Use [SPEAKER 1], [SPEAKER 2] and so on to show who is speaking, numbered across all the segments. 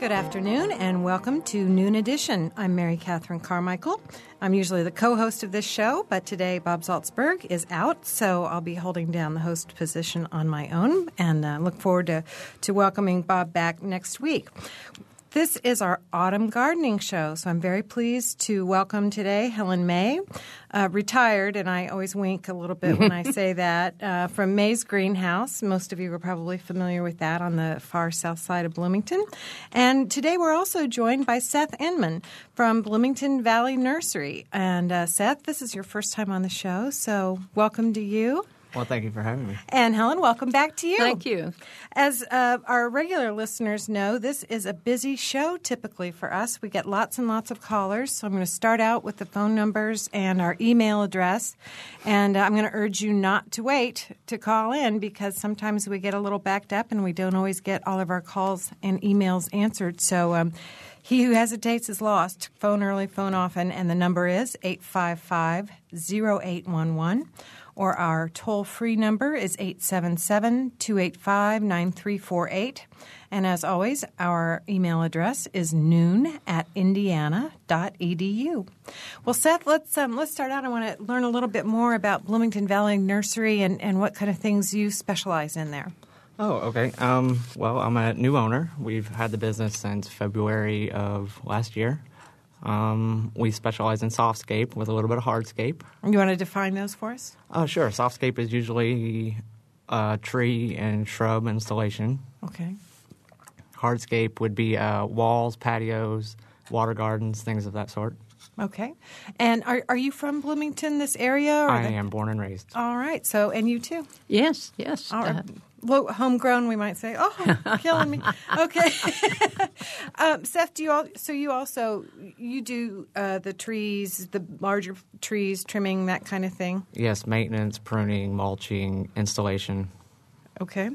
[SPEAKER 1] Good afternoon and welcome to Noon Edition. I'm Mary Catherine Carmichael. I'm usually the co host of this show, but today Bob Zaltsberg is out, so I'll be holding down the host position on my own and uh, look forward to, to welcoming Bob back next week. This is our autumn gardening show, so I'm very pleased to welcome today Helen May, uh, retired, and I always wink a little bit when I say that, uh, from May's Greenhouse. Most of you are probably familiar with that on the far south side of Bloomington. And today we're also joined by Seth Inman from Bloomington Valley Nursery. And uh, Seth, this is your first time on the show, so welcome to you.
[SPEAKER 2] Well, thank you for having me.
[SPEAKER 1] And Helen, welcome back to you.
[SPEAKER 3] Thank you.
[SPEAKER 1] As uh, our regular listeners know, this is a busy show typically for us. We get lots and lots of callers. So I'm going to start out with the phone numbers and our email address. And uh, I'm going to urge you not to wait to call in because sometimes we get a little backed up and we don't always get all of our calls and emails answered. So, um, he who hesitates is lost. Phone early, phone often, and the number is 855 0811 or our toll free number is 877 285 9348. And as always, our email address is noon at indiana.edu. Well, Seth, let's, um, let's start out. I want to learn a little bit more about Bloomington Valley Nursery and, and what kind of things you specialize in there.
[SPEAKER 2] Oh, okay. Um, well, I'm a new owner. We've had the business since February of last year. Um, we specialize in softscape with a little bit of hardscape.
[SPEAKER 1] You want to define those for us?
[SPEAKER 2] Oh, sure. Softscape is usually a tree and shrub installation.
[SPEAKER 1] Okay.
[SPEAKER 2] Hardscape would be uh, walls, patios, water gardens, things of that sort.
[SPEAKER 1] Okay. And are, are you from Bloomington, this area? Or
[SPEAKER 2] I
[SPEAKER 1] the-
[SPEAKER 2] am born and raised.
[SPEAKER 1] All right. So, and you too?
[SPEAKER 3] Yes, yes.
[SPEAKER 1] All
[SPEAKER 3] uh,
[SPEAKER 1] Lo- homegrown, we might say. Oh, killing me. Okay, um, Seth, do you all? So you also you do uh, the trees, the larger trees, trimming that kind of thing.
[SPEAKER 2] Yes, maintenance, pruning, mulching, installation.
[SPEAKER 1] Okay,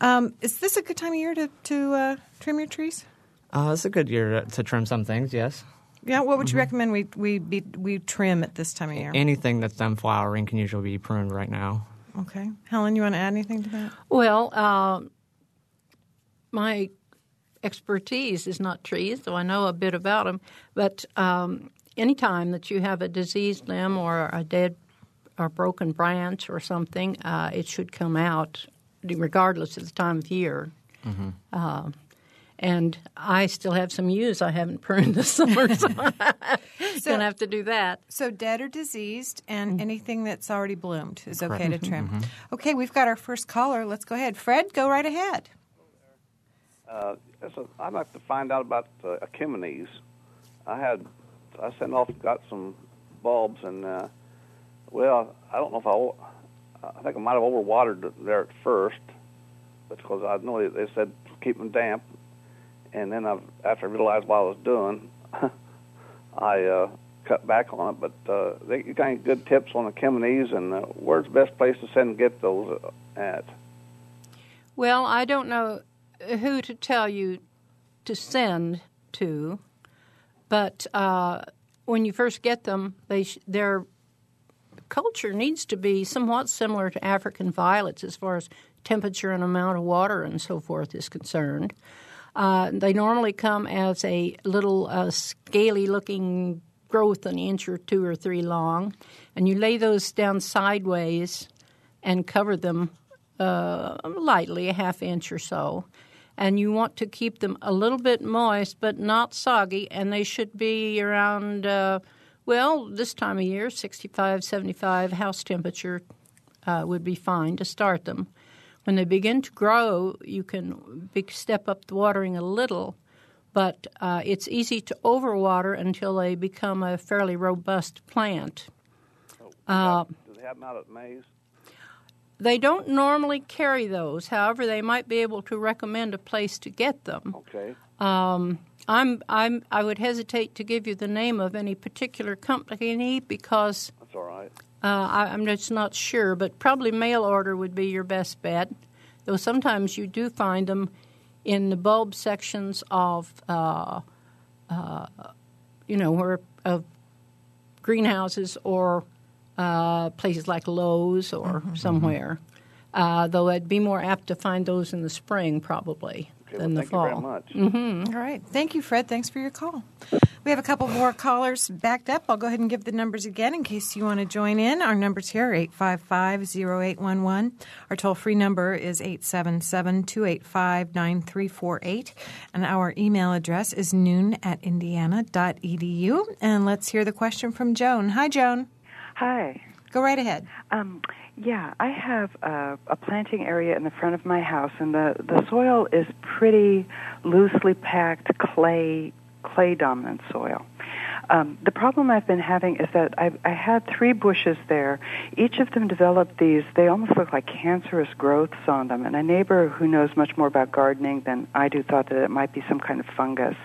[SPEAKER 1] um, is this a good time of year to to uh, trim your trees?
[SPEAKER 2] Uh, it's a good year to, to trim some things, yes.
[SPEAKER 1] Yeah. What would you
[SPEAKER 2] Mm-hmm.
[SPEAKER 1] recommend we we be, we trim at this time of year?
[SPEAKER 2] Anything that's done flowering can usually be pruned right now.
[SPEAKER 1] Okay, Helen, you want to add anything to that?
[SPEAKER 3] Well, uh, my expertise is not trees, though I know a bit about them. But um, anytime that you have a diseased limb or a dead or broken branch or something, uh, it should come out regardless of the time of year. Uh, and I still have some yews I haven't pruned this summer, so I'm going to have to do that.
[SPEAKER 1] So dead or diseased, and
[SPEAKER 3] Mm.
[SPEAKER 1] anything that's already bloomed is okay to trim. Okay, we've got our first caller. Let's go ahead. Fred, go right ahead.
[SPEAKER 4] Uh, yes, uh, I'd like to find out about uh, Achimenes. I had I sent off got some bulbs and uh, well I don't know if I I think I might have overwatered it there at first, but because I know they, they said keep them damp, and then I've, after I realized what I was doing, I uh, cut back on it. But uh, they you got good tips on the Achimenes and uh, where's the best place to send and get those uh, at?
[SPEAKER 3] Well, I don't know who to tell you to send to, but uh, when you first get them, they sh- their culture needs to be somewhat similar to African violets as far as temperature and amount of water and so forth is concerned. Uh, they normally come as a little uh, scaly looking growth, an inch or two or three long, and you lay those down sideways and cover them uh, lightly, a half inch or so. And you want to keep them a little bit moist, but not soggy, and they should be around, uh, well, this time of year, 65, 75 house temperature uh, would be fine to start them. When they begin to grow, you can big step up the watering a little, but uh, it's easy to overwater until they become a fairly robust plant. Uh,
[SPEAKER 4] Do they have them out at Mays?
[SPEAKER 3] They don't normally carry those. However, they might be able to recommend a place to get them.
[SPEAKER 4] Okay.
[SPEAKER 3] Um, I'm, I'm, I would hesitate to give you the name of any particular company because
[SPEAKER 4] That's all right.
[SPEAKER 3] Uh, I, I'm just not sure. But probably mail order would be your best bet. Though sometimes you do find them in the bulb sections of, uh, uh, you know, where of greenhouses or uh, places like Lowe's or somewhere. Uh, though I'd be more apt to find those in the spring, probably.
[SPEAKER 4] Okay,
[SPEAKER 3] than
[SPEAKER 4] well,
[SPEAKER 3] the
[SPEAKER 4] thank
[SPEAKER 3] fall.
[SPEAKER 4] you very much.
[SPEAKER 3] Mm-hmm.
[SPEAKER 1] All right. Thank you, Fred. Thanks for your call. We have a couple more callers backed up. I'll go ahead and give the numbers again in case you want to join in. Our numbers here are 855 0811. Our toll free number is 877 285 9348. And our email address is noon at indiana.edu. And let's hear the question from Joan. Hi, Joan.
[SPEAKER 5] Hi.
[SPEAKER 1] Go right ahead.
[SPEAKER 5] Um, yeah, I have a, a planting area in the front of my house, and the the soil is pretty loosely packed clay clay dominant soil. Um, the problem I've been having is that I, I had three bushes there. Each of them developed these, they almost look like cancerous growths on them. And a neighbor who knows much more about gardening than I do thought that it might be some kind of fungus.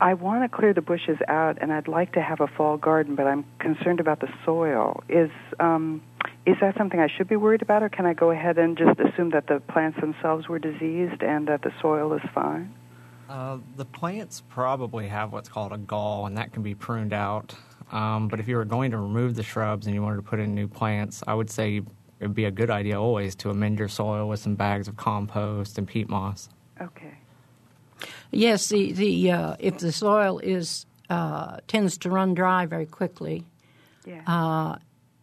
[SPEAKER 5] I want to clear the bushes out, and I'd like to have a fall garden, but I'm concerned about the soil. Is um, is that something I should be worried about, or can I go ahead and just assume that the plants themselves were diseased and that the soil is fine?
[SPEAKER 2] Uh, the plants probably have what's called a gall, and that can be pruned out. Um, but if you were going to remove the shrubs and you wanted to put in new plants, I would say it would be a good idea always to amend your soil with some bags of compost and peat moss.
[SPEAKER 5] Okay.
[SPEAKER 3] Yes, the the uh, if the soil is uh, tends to run dry very quickly,
[SPEAKER 5] Yeah.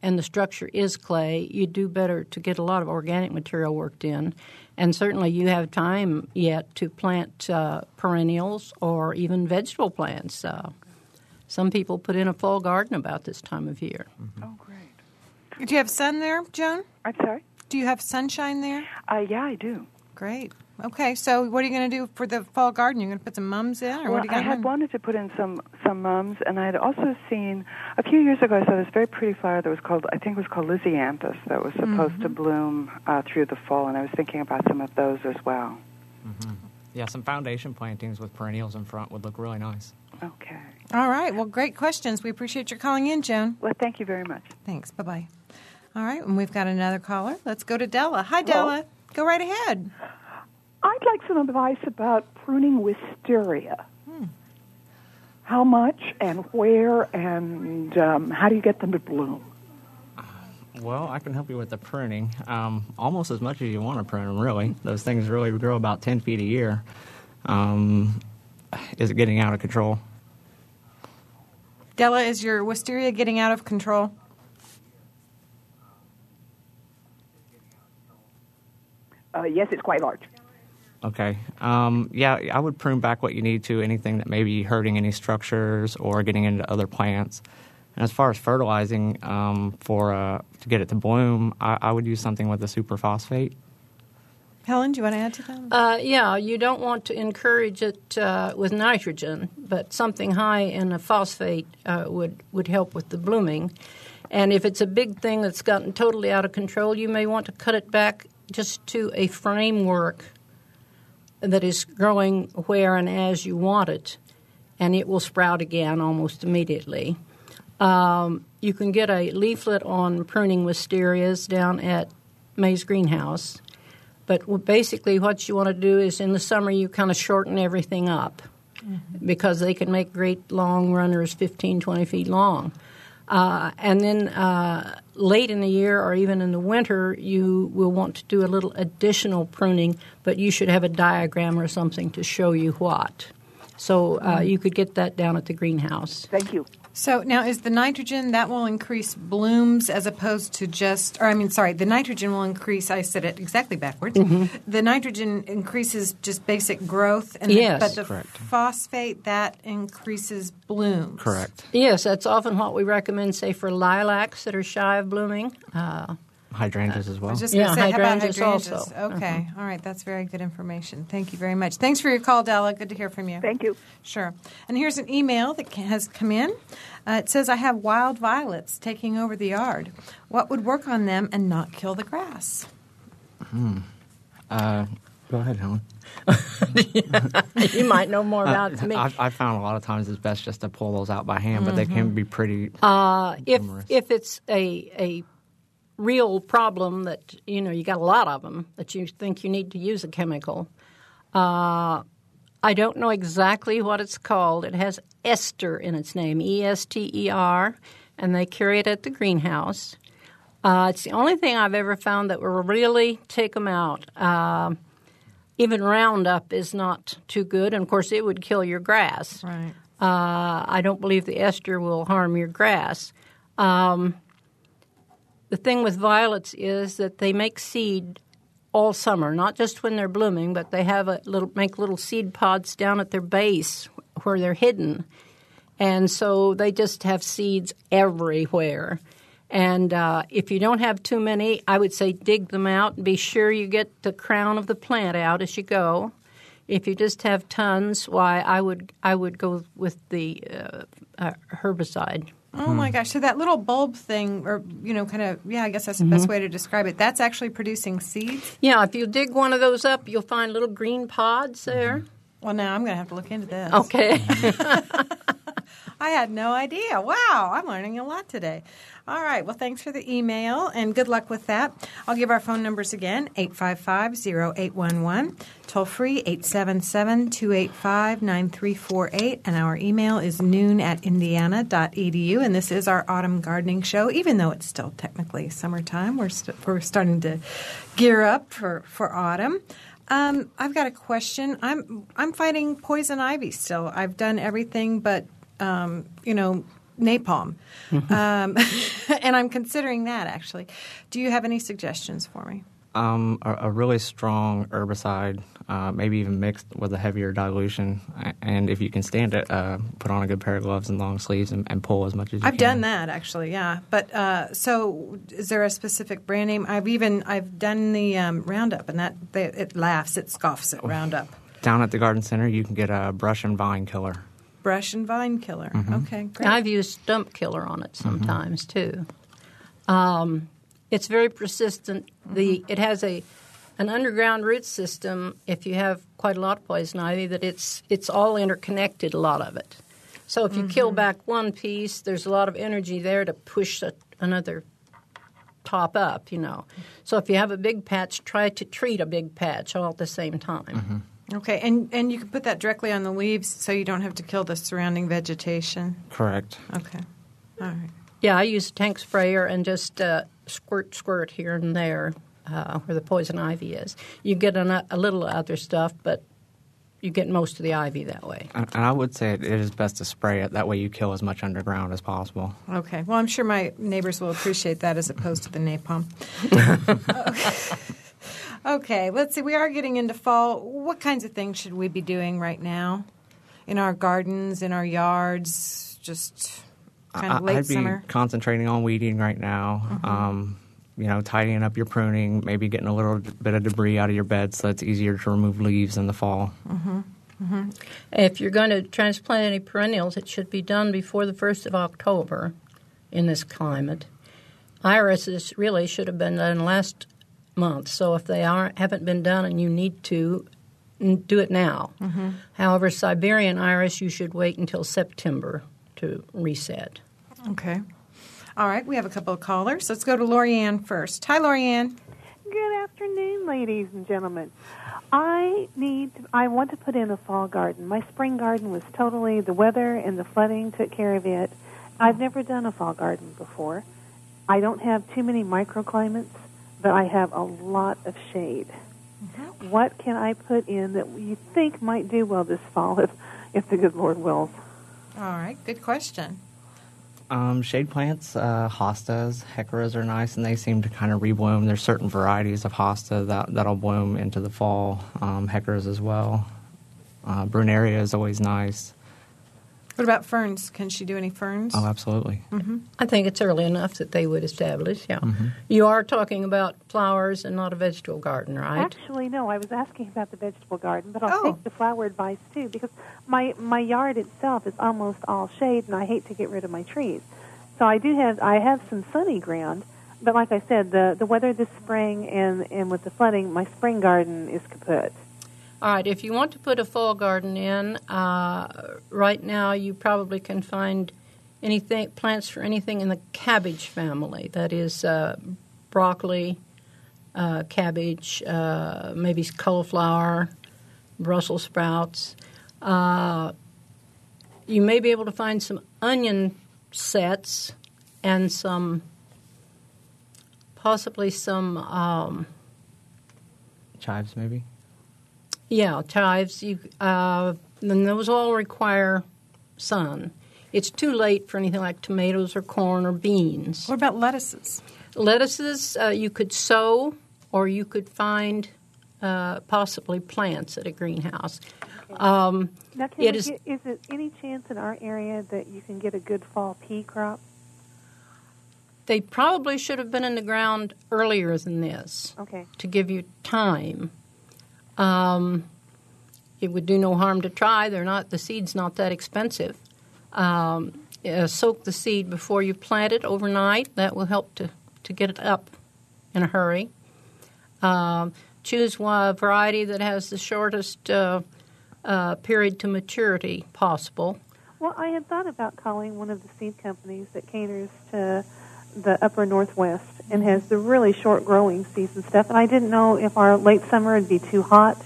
[SPEAKER 3] And the structure is clay, you do better to get a lot of organic material worked in. And certainly, you have time yet to plant uh, perennials or even vegetable plants. Uh, some people put in a fall garden about this time of year.
[SPEAKER 5] oh, great.
[SPEAKER 1] Do you have sun there, Joan?
[SPEAKER 5] I'm sorry.
[SPEAKER 1] Do you have sunshine there?
[SPEAKER 5] Uh, yeah, I do.
[SPEAKER 1] Great. Okay, so what are you going to do for the fall garden? You're going to put some mums in, or
[SPEAKER 5] well,
[SPEAKER 1] what do you got?
[SPEAKER 5] I had
[SPEAKER 1] mind?
[SPEAKER 5] wanted to put in some some mums, and I had also seen a few years ago. I saw this very pretty flower that was called I think it was called Lisianthus that was supposed to bloom uh, through the fall, and I was thinking about some of those as well.
[SPEAKER 2] Yeah, some foundation plantings with perennials in front would look really nice.
[SPEAKER 5] Okay.
[SPEAKER 1] All right. Well, great questions. We appreciate your calling in, Joan.
[SPEAKER 5] Well, thank you very much.
[SPEAKER 1] Thanks. Bye bye. All right, and we've got another caller. Let's go to Della. Hi, Della. Go right ahead.
[SPEAKER 6] I'd like some advice about pruning wisteria. How much and where and um, how do you get them to bloom?
[SPEAKER 2] Well, I can help you with the pruning. Um, almost as much as you want to prune them, really. Those things really grow about 10 feet a year. Um, is it getting out of control?
[SPEAKER 1] Della, is your wisteria getting out of control?
[SPEAKER 6] Uh, yes, it's quite large.
[SPEAKER 2] Okay. Um, yeah, I would prune back what you need to, anything that may be hurting any structures or getting into other plants. And as far as fertilizing um, for uh, to get it to bloom, I, I would use something with a superphosphate.
[SPEAKER 1] Helen, do you want to add to that?
[SPEAKER 3] Uh, yeah, you don't want to encourage it uh, with nitrogen, but something high in a phosphate uh, would would help with the blooming. And if it's a big thing that's gotten totally out of control, you may want to cut it back just to a framework that is growing where and as you want it, and it will sprout again almost immediately. Um, you can get a leaflet on pruning wisterias down at May's Greenhouse. But basically, what you want to do is in the summer, you kind of shorten everything up because they can make great long runners, 15, 20 feet long. Uh, and then uh, late in the year or even in the winter, you will want to do a little additional pruning, but you should have a diagram or something to show you what. So uh, you could get that down at the greenhouse.
[SPEAKER 6] Thank you.
[SPEAKER 1] So now is the nitrogen that will increase blooms as opposed to just, or I mean, sorry, the nitrogen will increase. I said it exactly backwards. The nitrogen increases just basic growth, and
[SPEAKER 3] Yes.
[SPEAKER 1] the, but the
[SPEAKER 2] Correct.
[SPEAKER 1] phosphate that increases blooms.
[SPEAKER 2] Correct.
[SPEAKER 3] Yes, that's often what we recommend, say, for lilacs that are shy of blooming. Uh,
[SPEAKER 2] Hydrangeas as
[SPEAKER 1] I
[SPEAKER 2] well.
[SPEAKER 1] was just going to
[SPEAKER 3] Yeah,
[SPEAKER 1] say, how about
[SPEAKER 3] hydrangeas
[SPEAKER 1] hydrangeas?
[SPEAKER 3] also. Uh-huh.
[SPEAKER 1] Okay, all right, that's very good information. Thank you very much. Thanks for your call, Della. Good to hear from you.
[SPEAKER 6] Thank you.
[SPEAKER 1] Sure. And here's an email that has come in. Uh, it says, I have wild violets taking over the yard. What would work on them and not kill the grass?
[SPEAKER 2] Uh, go ahead, Helen.
[SPEAKER 3] you might know more about it than me.
[SPEAKER 2] I've, I've found a lot of times it's best just to pull those out by hand, but they can be pretty.
[SPEAKER 3] Uh, if if it's a a real problem that you know you got a lot of them that you think you need to use a chemical, uh, I don't know exactly what it's called. It has ester in its name, E S T E R, and they carry it at the greenhouse. Uh, it's the only thing I've ever found that will really take them out. Um even Roundup is not too good, and of course it would kill your grass.
[SPEAKER 1] Right.
[SPEAKER 3] Uh, I don't believe the ester will harm your grass. Um, the thing with violets is that they make seed all summer, not just when they're blooming, but they have a little make little seed pods down at their base where they're hidden, and so they just have seeds everywhere. And uh, if you don't have too many, I would say dig them out and be sure you get the crown of the plant out as you go. If you just have tons, why I would I would go with the uh, uh, herbicide.
[SPEAKER 1] Oh hmm. my gosh! So that little bulb thing, or you know, kind of yeah, I guess that's the best mm-hmm. way to describe it. That's actually producing seeds.
[SPEAKER 3] Yeah, if you dig one of those up, you'll find little green pods there. Mm-hmm.
[SPEAKER 1] Well, now I'm going to have to look into this.
[SPEAKER 3] Okay.
[SPEAKER 1] I had no idea. Wow, I'm learning a lot today. All right, well, thanks for the email and good luck with that. I'll give our phone numbers again 855 0811, toll free 877 285 9348, and our email is noon at indiana.edu. And this is our autumn gardening show, even though it's still technically summertime. We're, st- we're starting to gear up for, for autumn. Um, I've got a question. I'm I'm fighting poison ivy still. I've done everything but um, you know napalm, um, and I'm considering that actually. Do you have any suggestions for me?
[SPEAKER 2] Um, a, a really strong herbicide, uh, maybe even mixed with a heavier dilution. And if you can stand it, uh, put on a good pair of gloves and long sleeves and, and pull as much as you can.
[SPEAKER 1] I've done that actually, yeah. But uh, so, is there a specific brand name? I've even I've done the um, Roundup, and that they, it laughs, it scoffs at Roundup.
[SPEAKER 2] Down at the garden center, you can get a brush and vine killer.
[SPEAKER 1] Brush and vine killer. Okay, great.
[SPEAKER 3] I've used stump killer on it sometimes too. Um, it's very persistent. The it has a an underground root system. If you have quite a lot of poison ivy, that it's it's all interconnected. A lot of it. So if you kill back one piece, there's a lot of energy there to push a, another top up. You know. So if you have a big patch, try to treat a big patch all at the same time.
[SPEAKER 1] Okay, and and you can put that directly on the leaves, so you don't have to kill the surrounding vegetation.
[SPEAKER 2] Correct.
[SPEAKER 1] Okay, all right.
[SPEAKER 3] Yeah, I use a tank sprayer and just uh, squirt, squirt here and there uh, where the poison ivy is. You get a, a little other stuff, but you get most of the ivy that way.
[SPEAKER 2] And and I would say it is best to spray it. That way you kill as much underground as possible.
[SPEAKER 1] Okay. Well, I'm sure my neighbors will appreciate that as opposed to the napalm. okay. okay. Let's see. We are getting into fall. What kinds of things should we be doing right now in our gardens, in our yards? Just kind of
[SPEAKER 2] I-
[SPEAKER 1] late
[SPEAKER 2] I'd be
[SPEAKER 1] summer.
[SPEAKER 2] concentrating on weeding right now.
[SPEAKER 1] Mm-hmm.
[SPEAKER 2] Um, you know, tidying up your pruning, maybe getting a little bit of debris out of your bed so it's easier to remove leaves in the fall.
[SPEAKER 3] If you're going to transplant any perennials, it should be done before the 1st of October in this climate. Irises really should have been done last month, so if they aren't, haven't been done and you need to, do it now. However, Siberian iris, you should wait until September to reset.
[SPEAKER 1] Okay. All right. We have a couple of callers. Let's go to Lorianne first. Hi, Lorianne.
[SPEAKER 7] Good afternoon, ladies and gentlemen. I need. I want to put in a fall garden. My spring garden was totally the weather and the flooding took care of it. I've never done a fall garden before. I don't have too many microclimates, but I have a lot of shade. Mm-hmm. What can I put in that you think might do well this fall, if if the good Lord wills?
[SPEAKER 1] All right. Good question.
[SPEAKER 2] Um, shade plants, uh, hostas, heucheras are nice, and they seem to kind of rebloom. There's certain varieties of hosta that that'll bloom into the fall. Um, heucheras as well. Uh, brunnera is always nice.
[SPEAKER 1] What about ferns? Can she do any ferns?
[SPEAKER 2] Oh, absolutely.
[SPEAKER 3] mhm I think it's early enough that they would establish, yeah. You are talking about flowers and not a vegetable garden, right?
[SPEAKER 7] Actually, no. I was asking about the vegetable garden, but I'll
[SPEAKER 1] Oh.
[SPEAKER 7] take the flower advice too because my my yard itself is almost all shade, and I hate to get rid of my trees. So I do have I have some sunny ground, but like I said, the the weather this spring and and with the flooding, my spring garden is kaput.
[SPEAKER 3] All right, if you want to put a fall garden in, uh, right now you probably can find anything plants for anything in the cabbage family. That is uh, broccoli, uh, cabbage, uh, maybe cauliflower, Brussels sprouts. Uh, you may be able to find some onion sets and some, possibly some. Um,
[SPEAKER 2] Chives, maybe.
[SPEAKER 3] Yeah, chives. You uh, then those all require sun. It's too late for anything like tomatoes or corn or beans.
[SPEAKER 1] What about lettuces?
[SPEAKER 3] Lettuces uh, you could sow, or you could find uh, possibly plants at a greenhouse. Um,
[SPEAKER 7] Now, can
[SPEAKER 3] It is-
[SPEAKER 7] get, is it any chance in our area that you can get a good fall pea crop?
[SPEAKER 3] they probably should have been in the ground earlier than this.
[SPEAKER 7] Okay.
[SPEAKER 3] to give you time. Um, it would do no harm to try. They're not the seed's not that expensive. Um, uh, soak the seed before you plant it overnight. That will help to, to get it up in a hurry. Um, choose a variety that has the shortest uh, uh, period to maturity possible.
[SPEAKER 7] Well, I had thought about calling one of the seed companies that caters to the upper northwest and has the really short growing season stuff. And I didn't know if our late summer would be too hot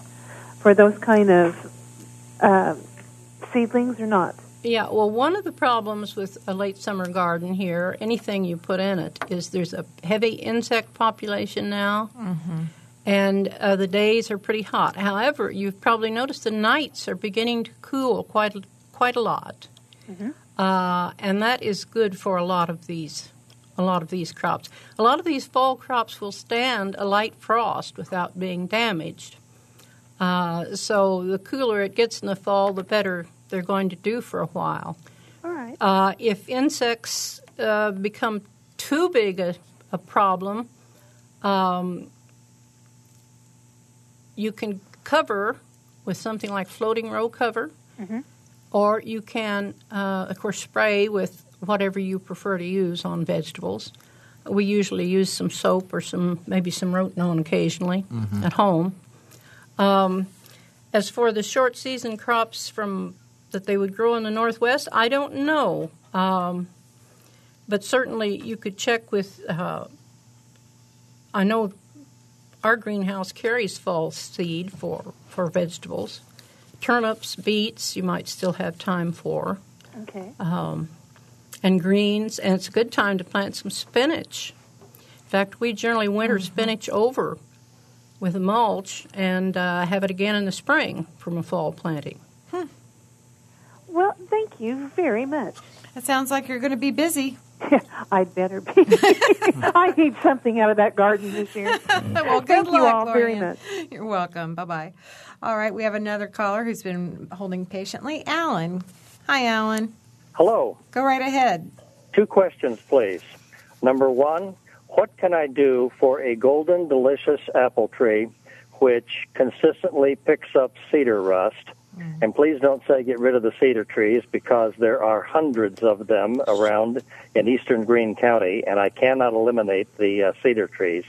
[SPEAKER 7] for those kind of uh, seedlings or not.
[SPEAKER 3] Yeah, well, one of the problems with a late summer garden here, anything you put in it, is there's a heavy insect population now, and uh, the days are pretty hot. However, you've probably noticed the nights are beginning to cool quite quite a lot, uh, and that is good for a lot of these a lot of these crops. A lot of these fall crops will stand a light frost without being damaged. Uh, so the cooler it gets in the fall, the better they're going to do for a while.
[SPEAKER 7] All right.
[SPEAKER 3] Uh, if insects uh, become too big a, a problem, um, you can cover with something like floating row cover, or you can, uh, of course, spray with whatever you prefer to use on vegetables. We usually use some soap or some maybe some rotenone occasionally at home. Um, as for the short season crops from that they would grow in the northwest, I don't know. Um, but certainly you could check with. Uh, I know our greenhouse carries fall seed for for vegetables, turnips, beets. You might still have time for
[SPEAKER 7] Okay.
[SPEAKER 3] um, and greens, and it's a good time to plant some spinach. In fact, we generally winter spinach over with a mulch and uh, have it again in the spring from a fall planting.
[SPEAKER 7] Well, thank you very much.
[SPEAKER 1] It sounds like you're going to be busy.
[SPEAKER 7] I'd better be. I need something out of that garden this year.
[SPEAKER 1] well, good
[SPEAKER 7] Thank
[SPEAKER 1] luck,
[SPEAKER 7] you all very much.
[SPEAKER 1] You're welcome. Bye bye. All right, we have another caller who's been holding patiently. Alan. Hi, Alan.
[SPEAKER 8] Hello.
[SPEAKER 1] Go right ahead.
[SPEAKER 8] Two questions, please. Number one, what can I do for a golden delicious apple tree which consistently picks up cedar rust? And please don't say get rid of the cedar trees because there are hundreds of them around in eastern Greene County, and I cannot eliminate the uh, cedar trees.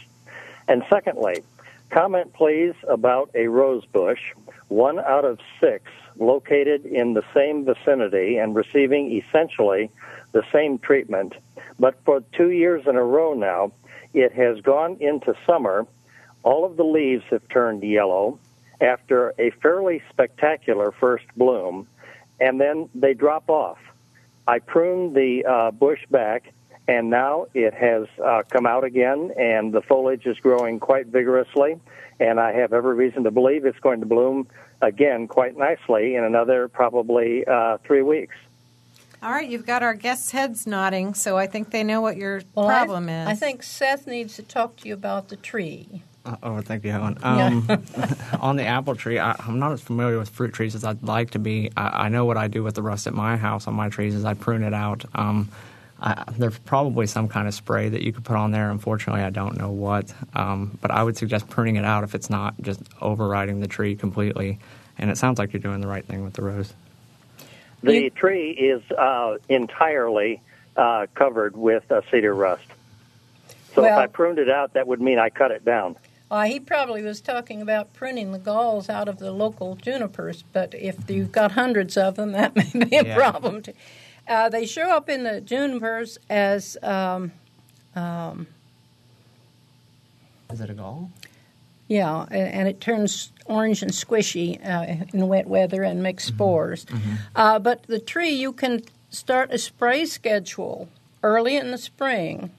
[SPEAKER 8] And secondly, comment please about a rose bush, one out of six, located in the same vicinity and receiving essentially the same treatment. But for two years in a row now, it has gone into summer. All of the leaves have turned yellow after a fairly spectacular first bloom, and then they drop off. I pruned the uh, bush back, and now it has uh, come out again, and the foliage is growing quite vigorously. And I have every reason to believe it's going to bloom again quite nicely in another probably uh, three weeks.
[SPEAKER 1] All right, you've got our guests' heads nodding, so I think they know what your
[SPEAKER 3] Well, I-
[SPEAKER 1] problem is.
[SPEAKER 3] I think Seth needs to talk to you about the tree.
[SPEAKER 2] Uh, oh, thank you, Helen. Um, on the apple tree, I, I'm not as familiar with fruit trees as I'd like to be. I, I know what I do with the rust at my house on my trees is I prune it out. Um, I, there's probably some kind of spray that you could put on there. Unfortunately, I don't know what. Um, but I would suggest pruning it out if it's not just overriding the tree completely. And it sounds like you're doing the right thing with the rose.
[SPEAKER 8] The
[SPEAKER 3] You-
[SPEAKER 8] tree is uh, entirely uh, covered with uh, cedar rust. So
[SPEAKER 3] Well-
[SPEAKER 8] if I pruned it out, that would mean I cut it down.
[SPEAKER 3] Uh, he probably was talking about pruning the galls out of the local junipers, but if you've got hundreds of them, that may be a
[SPEAKER 2] Yeah.
[SPEAKER 3] problem. Too. Uh, they show up in the junipers as um, um,
[SPEAKER 2] Is it a gall?
[SPEAKER 3] Yeah, a- and it turns orange and squishy uh, in wet weather and makes spores. Uh, but the tree, you can start a spray schedule early in the spring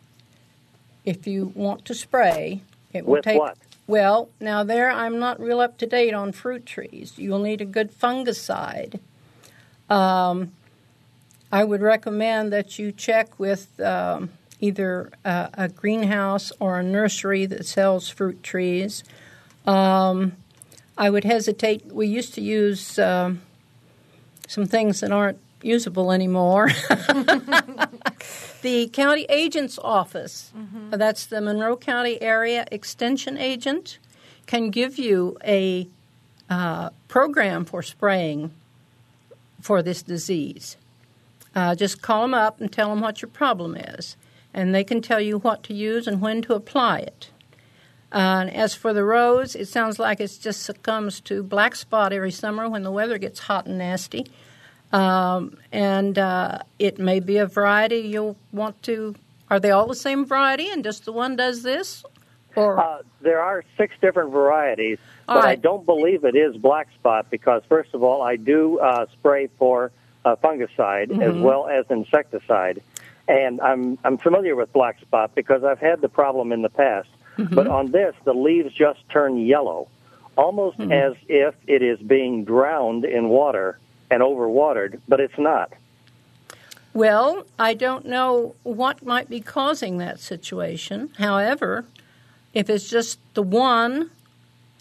[SPEAKER 3] if you want to spray. It will
[SPEAKER 8] With
[SPEAKER 3] take
[SPEAKER 8] what?
[SPEAKER 3] Well, now there I'm not real up to date on fruit trees. You'll need a good fungicide. Um, I would recommend that you check with um, either a, a, greenhouse or a nursery that sells fruit trees. Um, I would hesitate. We used to use um, some things that aren't usable anymore. the county agent's office, mm-hmm. that's the Monroe County Area Extension Agent, can give you a uh, program for spraying for this disease. Uh, just call them up and tell them what your problem is, and they can tell you what to use and when to apply it. Uh, and as for the rose, it sounds like it just succumbs to black spot every summer when the weather gets hot and nasty. Um, and uh, it may be a variety you'll want to. Are they all the same variety, and just the one does this? Or
[SPEAKER 8] uh, there are six different varieties, but right. I don't believe it is black spot because, first of all, I do uh, spray for uh, fungicide mm-hmm. as well as insecticide, and I'm I'm familiar with black spot because I've had the problem in the past. Mm-hmm. But on this, the leaves just turn yellow, almost mm-hmm. as if it is being drowned in water and overwatered, but it's not.
[SPEAKER 3] Well, I don't know what might be causing that situation. However, if it's just the one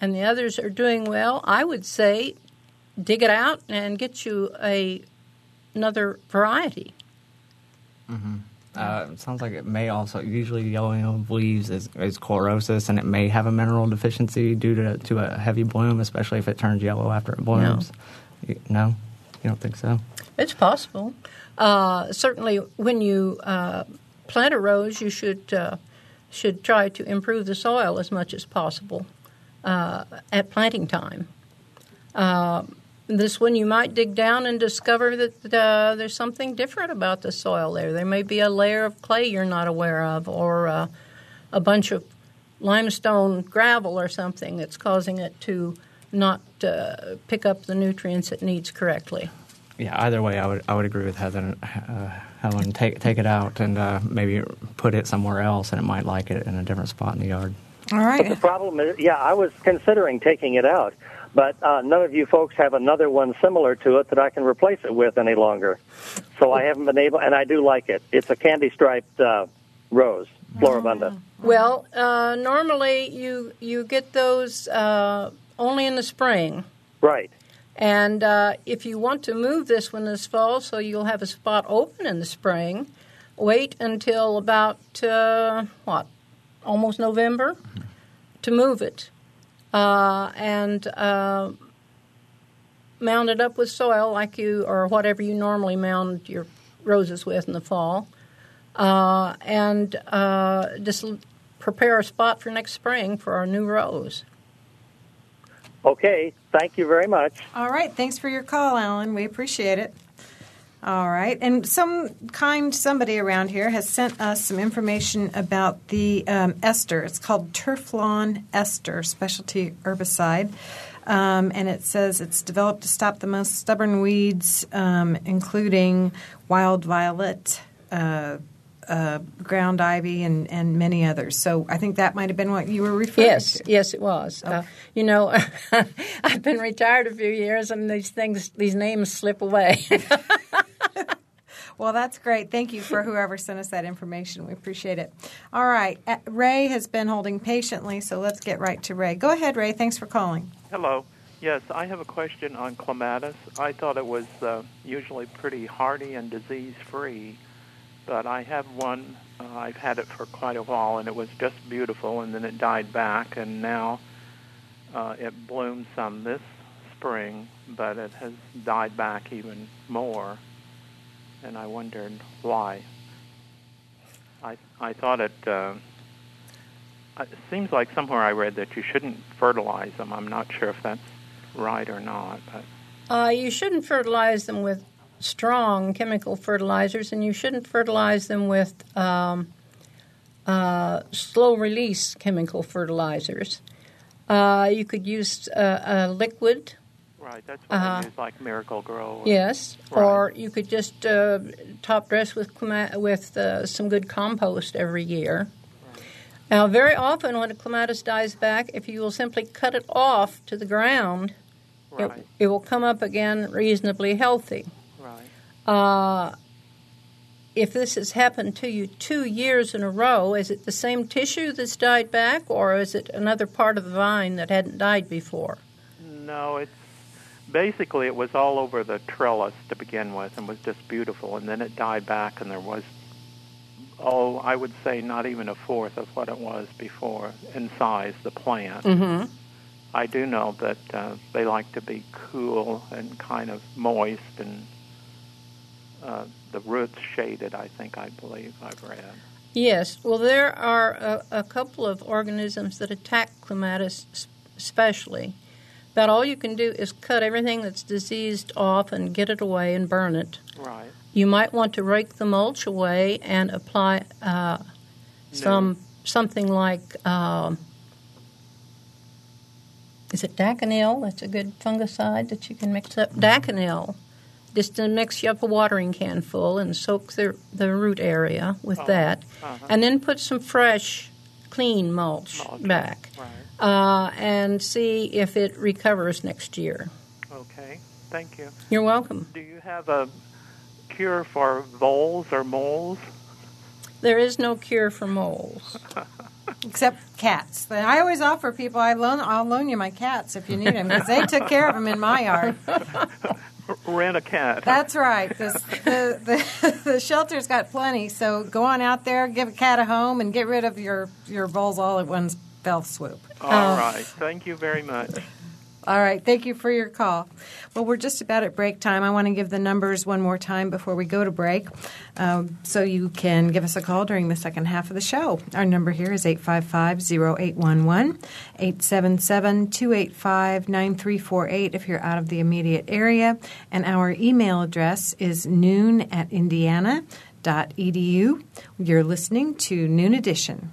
[SPEAKER 3] and the others are doing well, I would say dig it out and get you a another variety.
[SPEAKER 2] Mm-hmm. Uh, it sounds like it may also usually yellowing of leaves is, is chlorosis, and it may have a mineral deficiency due to to a heavy bloom, especially if it turns yellow after it blooms. No, you, no? you don't think so?
[SPEAKER 3] It's possible. Uh, certainly, when you uh, plant a rose, you should uh, should try to improve the soil as much as possible uh, at planting time. This one you might dig down and discover that uh, there's something different about the soil there. There may be a layer of clay you're not aware of, or uh, a bunch of limestone gravel or something that's causing it to not uh, pick up the nutrients it needs correctly.
[SPEAKER 2] Yeah, either way, I would I would agree with Heather. Uh, Helen, take take it out and uh, maybe put it somewhere else, and it might like it in a different spot in the yard.
[SPEAKER 1] All right.
[SPEAKER 8] But the problem is, yeah, I was considering taking it out but uh, none of you folks have another one similar to it that I can replace it with any longer. So I haven't been able, and I do like it. It's a candy striped uh, rose, Floribunda.
[SPEAKER 3] Well, uh, normally you you get those uh, only in the spring.
[SPEAKER 8] Right.
[SPEAKER 3] And uh, if you want to move this one this fall, so you'll have a spot open in the spring, wait until about uh, what, almost November, to move it uh, and uh, mound it up with soil like you or whatever you normally mound your roses with in the fall, uh, and uh, just prepare a spot for next spring for our new rose.
[SPEAKER 8] Okay, thank you very much.
[SPEAKER 1] All right, thanks for your call, Alan. We appreciate it. All right. And some kind somebody around here has sent us some information about the um, ester. It's called Turflon Ester, specialty herbicide. Um, and it says it's developed to stop the most stubborn weeds, um, including wild violet, uh, uh, ground ivy, and, and many others. So I think that might have been what you were referring
[SPEAKER 3] yes,
[SPEAKER 1] to.
[SPEAKER 3] Yes, it was. Uh, you know, I've been retired a few years, and these things, these names slip away.
[SPEAKER 1] Well, that's great. Thank you for whoever sent us that information. We appreciate it. All right. Uh, Ray has been holding patiently, so let's get right to Ray. Go ahead, Ray. Thanks for calling.
[SPEAKER 9] Hello. Yes, I have a question on clematis. I thought it was uh, usually pretty hardy and disease free, but I have one. Uh, I've had it for quite a while, and it was just beautiful, and then it died back, and now uh, it bloomed some this spring, but it has died back even more and I wondered why. I I thought it. Uh, it seems like somewhere I read that you shouldn't fertilize them. I'm not sure if that's right or not. But
[SPEAKER 3] uh, you shouldn't fertilize them with strong chemical fertilizers, and you shouldn't fertilize them with um, uh, slow release chemical fertilizers. Uh, you could use a, a liquid
[SPEAKER 9] Right, that's what uh-huh. Use, like Miracle-Gro.
[SPEAKER 3] yes, right. or you could just uh, top dress with with uh, some good compost every year. Now, very often when a clematis dies back, if you will simply cut it off to the ground,
[SPEAKER 9] Right.
[SPEAKER 3] it, it will come up again reasonably healthy. Uh, if this has happened to you two years in a row, is it the same tissue that's died back, or is it another part of the vine that hadn't died before?
[SPEAKER 9] No, it's basically it was all over the trellis to begin with and was just beautiful and then it died back and there was oh, I would say not even a fourth of what it was before in size the plant.
[SPEAKER 3] Mm-hmm.
[SPEAKER 9] I do know that uh, they like to be cool and kind of moist and uh, the roots shaded, I think I believe I've read.
[SPEAKER 3] Yes. Well, there are a, a couple of organisms that attack clematis, especially. About all you can do is cut everything that's diseased off and get it away and burn it.
[SPEAKER 9] Right.
[SPEAKER 3] You might want to rake the mulch away and apply uh, some something like um, is it Daconil? That's a good fungicide that you can mix up. Daconil. Just to mix you up a watering can full and soak the the root area with that,
[SPEAKER 9] uh-huh.
[SPEAKER 3] and then put some fresh, clean mulch
[SPEAKER 9] Mulch.
[SPEAKER 3] back,
[SPEAKER 9] Right.
[SPEAKER 3] uh, and see if it recovers next year.
[SPEAKER 9] Okay. Thank you.
[SPEAKER 3] You're welcome.
[SPEAKER 9] Do you have a cure for voles or moles?
[SPEAKER 3] There is no cure for moles.
[SPEAKER 1] Except cats. But I always offer people I loan I'll loan you my cats if you need them because they took care of them in my yard.
[SPEAKER 9] Rent a cat.
[SPEAKER 1] That's right. This, the, the the shelter's got plenty, so go on out there, give a cat a home, and get rid of your your voles all at one fell swoop.
[SPEAKER 9] All um, right. Thank you very much.
[SPEAKER 1] All right. Thank you for your call. Well, we're just about at break time. I want to give the numbers one more time before we go to break um, so you can give us a call during the second half of the show. Our number here is 855 0811, 877 285 9348 if you're out of the immediate area. And our email address is noon at indiana.edu. You're listening to Noon Edition.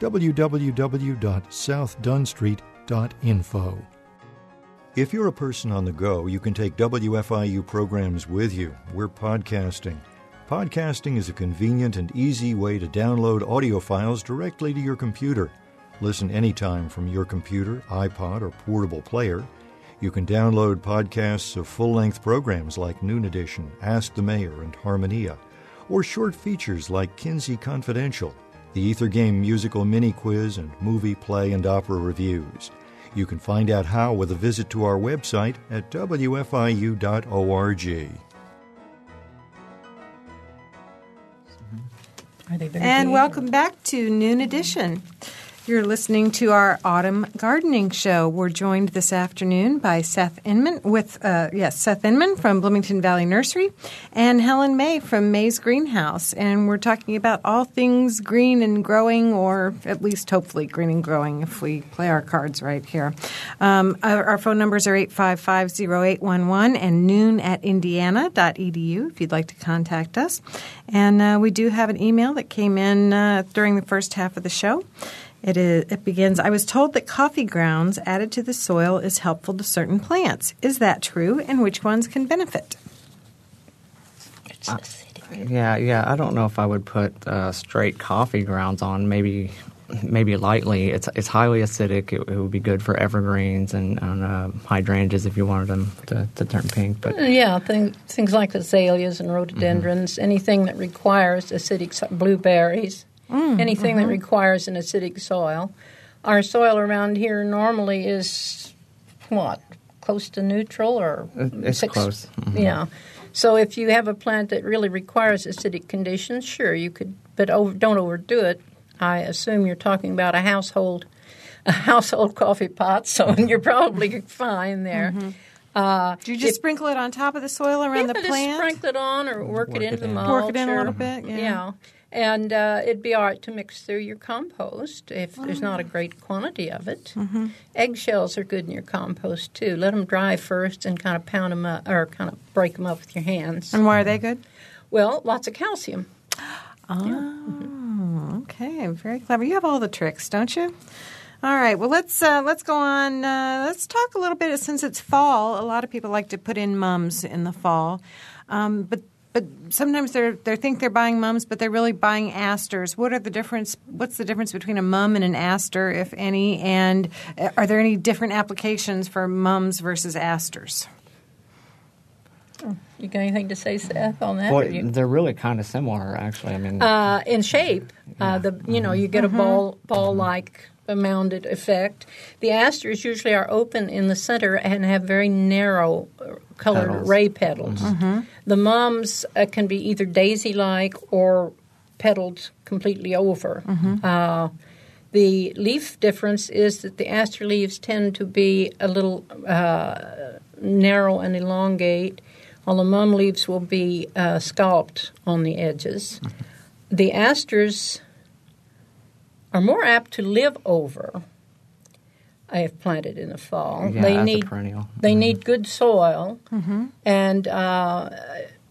[SPEAKER 10] www.southdunstreet.info. If you're a person on the go, you can take WFIU programs with you. We're podcasting. Podcasting is a convenient and easy way to download audio files directly to your computer. Listen anytime from your computer, iPod, or portable player. You can download podcasts of full length programs like Noon Edition, Ask the Mayor, and Harmonia, or short features like Kinsey Confidential the Ether Game musical mini quiz, and movie, play, and opera reviews. You can find out how with a visit to our website at wfiu.org.
[SPEAKER 1] And welcome back to Noon Edition. You're listening to our autumn gardening show. We're joined this afternoon by Seth Inman with uh, yes Seth Inman from Bloomington Valley Nursery and Helen May from May's Greenhouse, and we're talking about all things green and growing, or at least hopefully green and growing if we play our cards right here. Um, our, our phone numbers are 855-0811 and noon at indiana.edu if you'd like to contact us. And uh, we do have an email that came in uh, during the first half of the show. It, is, it begins I was told that coffee grounds added to the soil is helpful to certain plants. Is that true, and which ones can benefit? It's acidic.
[SPEAKER 2] Yeah, yeah. I don't know if I would put uh, straight coffee grounds on. Maybe, maybe lightly. It's it's highly acidic. It, it would be good for evergreens and, and uh, hydrangeas if you wanted them to, to turn pink. But
[SPEAKER 3] Yeah, things, things like azaleas and rhododendrons, anything that requires acidic so- blueberries, anything that requires an acidic soil. Our soil around here normally is what close to neutral or
[SPEAKER 2] It- it's
[SPEAKER 3] six-
[SPEAKER 2] close. Mhm.
[SPEAKER 3] Yeah, So if you have a plant that really requires acidic conditions, sure you could, but over, don't overdo it. I assume you're talking about a household, a household coffee pot, so you're probably fine there. Uh,
[SPEAKER 1] Do you just sprinkle it on top of the soil around
[SPEAKER 3] yeah,
[SPEAKER 1] the
[SPEAKER 3] just
[SPEAKER 1] plant?
[SPEAKER 3] sprinkle it on or work,
[SPEAKER 2] Work
[SPEAKER 3] it into
[SPEAKER 2] it
[SPEAKER 3] the
[SPEAKER 2] in.
[SPEAKER 3] mulch.
[SPEAKER 1] Work it in a little bit, yeah.
[SPEAKER 3] And uh, it'd be all right to mix through your compost if there's not a great quantity of it.
[SPEAKER 1] Mm-hmm.
[SPEAKER 3] Eggshells are good in your compost too. Let them dry first and kind of pound them up or kind of break them up with your hands.
[SPEAKER 1] And why are they good?
[SPEAKER 3] Well, lots of calcium.
[SPEAKER 1] Oh, okay, very clever. You have all the tricks, don't you? All right. Well, let's uh, let's go on. Uh, let's talk a little bit since it's fall. A lot of people like to put in mums in the fall, um, but but sometimes they they think they're buying mums, but they're really buying asters. What are the difference? What's the difference between a mum and an aster, if any? And uh, are there any different applications for mums versus asters?
[SPEAKER 3] You got anything to say, Seth, on that?
[SPEAKER 2] Well,
[SPEAKER 3] you-
[SPEAKER 2] they're really kind of similar, actually. I mean,
[SPEAKER 3] uh, in shape. Uh, the you know you get a ball ball like mounded effect. The asters usually are open in the center and have very narrow uh, colored
[SPEAKER 2] Petals.
[SPEAKER 3] ray petals. The mums uh, can be either daisy like or petaled completely over. Uh, the leaf difference is that the aster leaves tend to be a little uh, narrow and elongate, while the mum leaves will be uh, scalloped on the edges. The asters are more apt to live over if planted in the fall.
[SPEAKER 2] yeah,
[SPEAKER 3] they need
[SPEAKER 2] a perennial.
[SPEAKER 3] they need good soil and uh,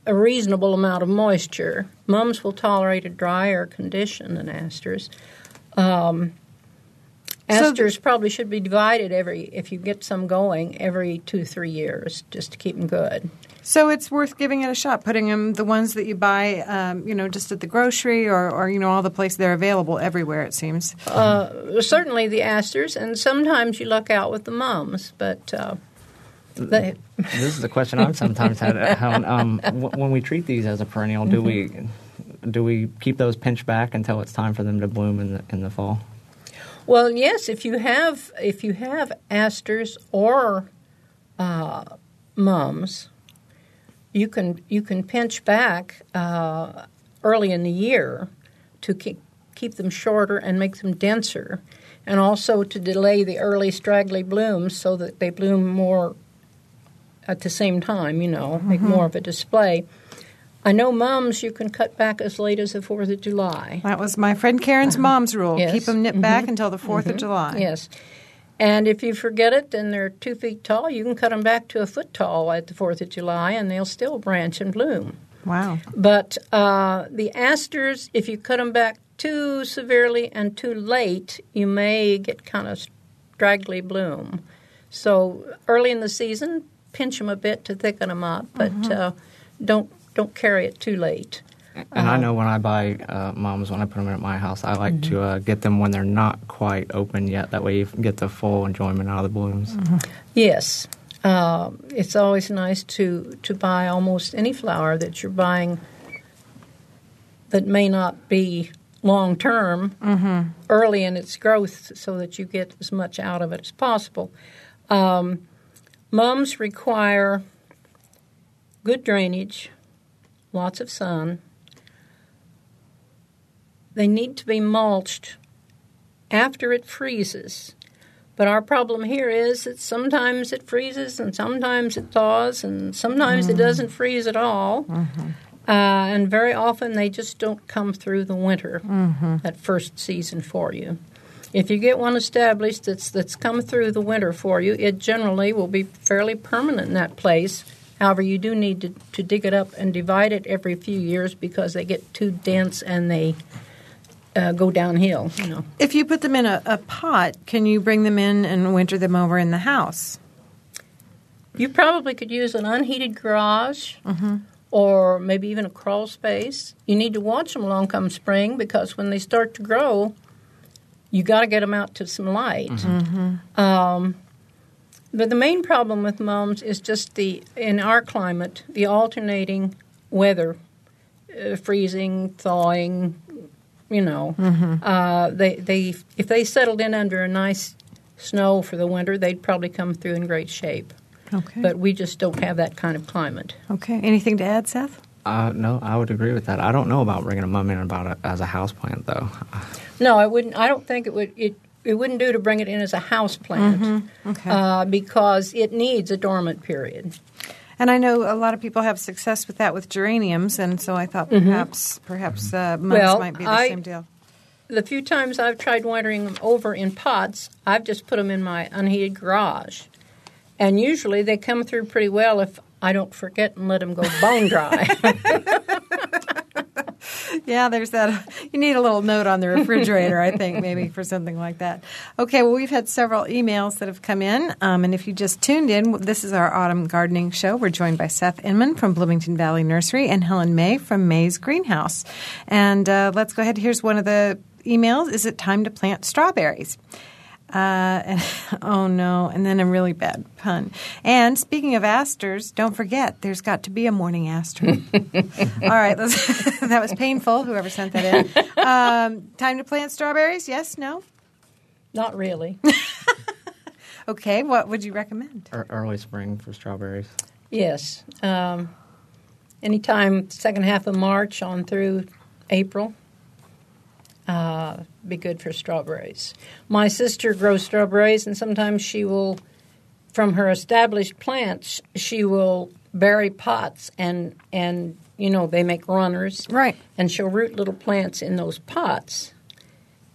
[SPEAKER 3] a reasonable amount of moisture. Mums will tolerate a drier condition than asters. Um,
[SPEAKER 1] So-
[SPEAKER 3] asters probably should be divided every, if you get some going, every two three years, just to keep them good.
[SPEAKER 1] So it's worth giving it a shot, putting them the ones that you buy, um, you know, just at the grocery or, or you know all the places they're available everywhere. It seems.
[SPEAKER 3] Uh, certainly the asters, and sometimes you luck out with the mums, but uh, they,
[SPEAKER 2] this is the question I've sometimes had. How, um, w- when we treat these as a perennial, do we do we keep those pinched back until it's time for them to bloom in the in the fall?
[SPEAKER 3] Well, yes. If you have if you have asters or uh, mums, you can you can pinch back uh, early in the year to keep keep them shorter and make them denser, and also to delay the early straggly blooms so that they bloom more at the same time. You know, make more of a display. I know mums you can cut back as late as the Fourth of July.
[SPEAKER 1] That was my friend Karen's mom's rule:
[SPEAKER 3] Yes.
[SPEAKER 1] keep them knit back until the 4th of July.
[SPEAKER 3] Yes. And if you forget it and they're two feet tall, you can cut them back to a foot tall at the 4th of July and they'll still branch and bloom.
[SPEAKER 1] Wow.
[SPEAKER 3] But uh, the asters, if you cut them back too severely and too late, you may get kind of straggly bloom. So early in the season, pinch them a bit to thicken them up, but uh, don't don't carry it too late.
[SPEAKER 2] And I know when I buy uh, mums, when I put them in at my house, I like to uh, get them when they're not quite open yet. That way you get the full enjoyment out of the blooms.
[SPEAKER 3] Yes, uh, it's always nice to to buy almost any flower that you're buying that may not be long term, early in its growth, so that you get as much out of it as possible. Um, mums require good drainage, lots of sun. They need to be mulched after it freezes. But our problem here is that sometimes it freezes and sometimes it thaws and sometimes it mm. doesn't freeze at all. Mm-hmm. Uh, and very often they just don't come through the winter, mm-hmm. that first season for you. If you get one established that's, that's come through the winter for you, it generally will be fairly permanent in that place. However, you do need to, to dig it up and divide it every few years because they get too dense and they uh, go downhill. You know.
[SPEAKER 1] If you put them in a, a pot, can you bring them in and winter them over in the house?
[SPEAKER 3] You probably could use an unheated garage or maybe even a crawl space. You need to watch them along come spring because when they start to grow, you got to get them out to some light. Um, but the main problem with mums is just the in our climate the alternating weather, uh, freezing, thawing. You know, uh, they they if they settled in under a nice snow for the winter, they'd probably come through in great shape.
[SPEAKER 1] Okay.
[SPEAKER 3] But we just don't have that kind of climate.
[SPEAKER 1] Okay. Anything to add, Seth?
[SPEAKER 2] Uh, no, I would agree with that. I don't know about bringing a mum in about it as a house plant, though.
[SPEAKER 3] No, I wouldn't. I don't think it would. It it wouldn't do to bring it in as a house plant
[SPEAKER 1] Mm-hmm. Okay.
[SPEAKER 3] uh, because it needs a dormant period.
[SPEAKER 1] And I know a lot of people have success with that with geraniums, and so I thought perhaps perhaps uh,
[SPEAKER 3] Mm-hmm. Well,
[SPEAKER 1] might be the
[SPEAKER 3] I-
[SPEAKER 1] same deal.
[SPEAKER 3] The few times I've tried watering them over in pots, I've just put them in my unheated garage, and usually they come through pretty well if I don't forget and let them go bone dry.
[SPEAKER 1] Yeah, there's that. You need a little note on the refrigerator, I think, maybe for something like that. Okay, well, we've had several emails that have come in. Um, and if you just tuned in, this is our autumn gardening show. We're joined by Seth Inman from Bloomington Valley Nursery and Helen May from May's Greenhouse. And uh, let's go ahead. Here's one of the emails Is it time to plant strawberries? Uh, and, oh no, and then a really bad pun. And speaking of asters, don't forget there's got to be a morning aster. All right, let's, that was painful. Whoever sent that in. Um, time to plant strawberries? Yes, no.
[SPEAKER 3] Not really.
[SPEAKER 1] Okay, what would you recommend?
[SPEAKER 2] Early spring for strawberries.
[SPEAKER 3] Yes. Um, anytime second half of March on through April, uh, be good for strawberries. My sister grows strawberries, and sometimes she will, from her established plants, she will bury pots and and you know they make runners,
[SPEAKER 1] Right.
[SPEAKER 3] and she'll root little plants in those pots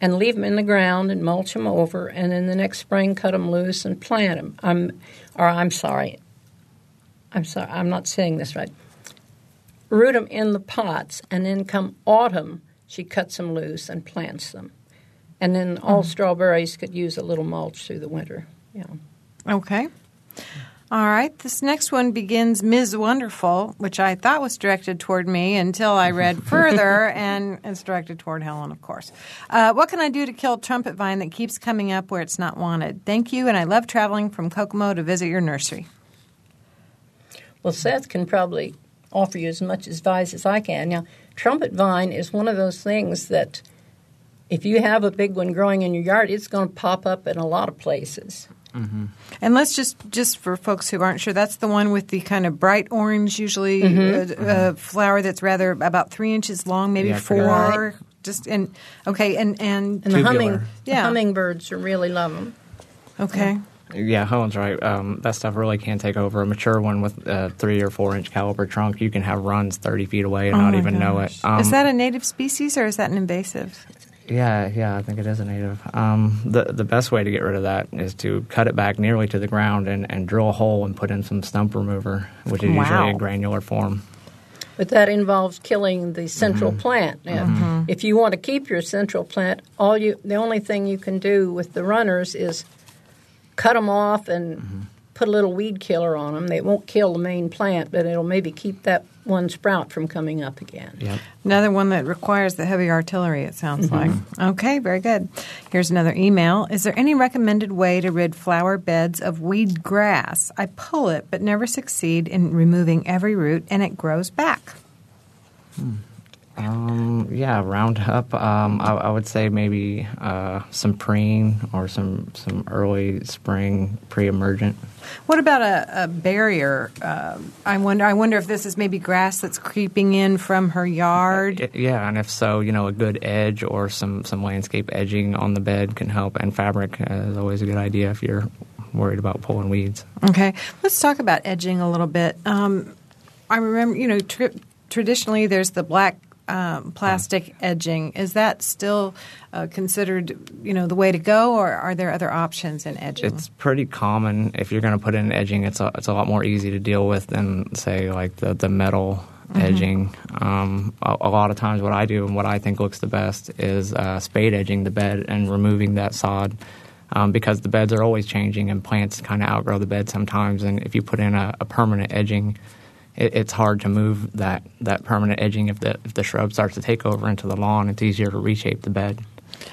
[SPEAKER 3] and leave them in the ground and mulch them over, and then the next spring cut them loose and plant them. I'm, or I'm sorry, I'm sorry, I'm not saying this right. Root them in the pots, and then come autumn, she cuts them loose and plants them. And then all strawberries could use a little mulch through the winter. Yeah.
[SPEAKER 1] Okay. All right. This next one begins Ms. Wonderful, which I thought was directed toward me until I read further, and it's directed toward Helen, of course. Uh, what can I do to kill trumpet vine that keeps coming up where it's not wanted? Thank you, and I love traveling from Kokomo to visit your nursery.
[SPEAKER 3] Well, Seth can probably offer you as much advice as I can. Now, trumpet vine is one of those things that if you have a big one growing in your yard, it's going to pop up in a lot of places.
[SPEAKER 1] And let's just, just for folks who aren't sure, that's the one with the kind of bright orange, usually uh, uh, flower that's rather about three inches long, maybe
[SPEAKER 2] Yeah,
[SPEAKER 1] four.
[SPEAKER 3] Right.
[SPEAKER 1] Just and okay, and and,
[SPEAKER 3] And the
[SPEAKER 2] Tubular.
[SPEAKER 3] humming, the
[SPEAKER 1] Yeah.
[SPEAKER 3] hummingbirds really love them.
[SPEAKER 1] okay.
[SPEAKER 2] Yeah, Helen's right. Um, that stuff really can take over. A mature one with a three or four inch caliber trunk, you can have runs 30 feet away and
[SPEAKER 1] Oh
[SPEAKER 2] not
[SPEAKER 1] my
[SPEAKER 2] even know it. Um,
[SPEAKER 1] is that a native species or is that an invasive?
[SPEAKER 2] Yeah, yeah, I think it is a native. Um, the the best way to get rid of that is to cut it back nearly to the ground and, and drill a hole and put in some stump remover, which is
[SPEAKER 1] Wow.
[SPEAKER 2] usually a granular form.
[SPEAKER 3] But that involves killing the central
[SPEAKER 2] Mm-hmm.
[SPEAKER 3] plant. Now, If you want to keep your central plant, all you the only thing you can do with the runners is cut them off and
[SPEAKER 2] Mm-hmm.
[SPEAKER 3] put a little weed killer on them. They won't kill the main plant, but it'll maybe keep that one sprout from coming up again.
[SPEAKER 2] Yep.
[SPEAKER 1] Another one that requires the heavy artillery, it sounds like. Okay, very good. Here's another email. Is there any recommended way to rid flower beds of weed grass? I pull it, but never succeed in removing every root, and it grows back.
[SPEAKER 2] Um, yeah, Roundup. Um, I, I would say maybe uh, some preen or some some early spring pre-emergent.
[SPEAKER 1] What about a, a barrier? Uh, I wonder. I wonder if this is maybe grass that's creeping in from her yard.
[SPEAKER 2] Yeah, and if so, you know, a good edge or some some landscape edging on the bed can help. And fabric is always a good idea if you're worried about pulling weeds.
[SPEAKER 1] Okay, let's talk about edging a little bit. Um, I remember, you know, tr- traditionally there's the black um, plastic edging. Is that still uh, considered, you know, the way to go, or are there other options in edging?
[SPEAKER 2] It's pretty common if you're going to put in edging. It's a, it's a lot more easy to deal with than say like the the metal edging. Um, a, a lot of times, what I do and what I think looks the best is uh, spade edging the bed and removing that sod. Um, because the beds are always changing and plants kind of outgrow the bed sometimes, and if you put in a, a permanent edging, it, it's hard to move that, that permanent edging if the if the shrub starts to take over into the lawn. It's easier to reshape the bed.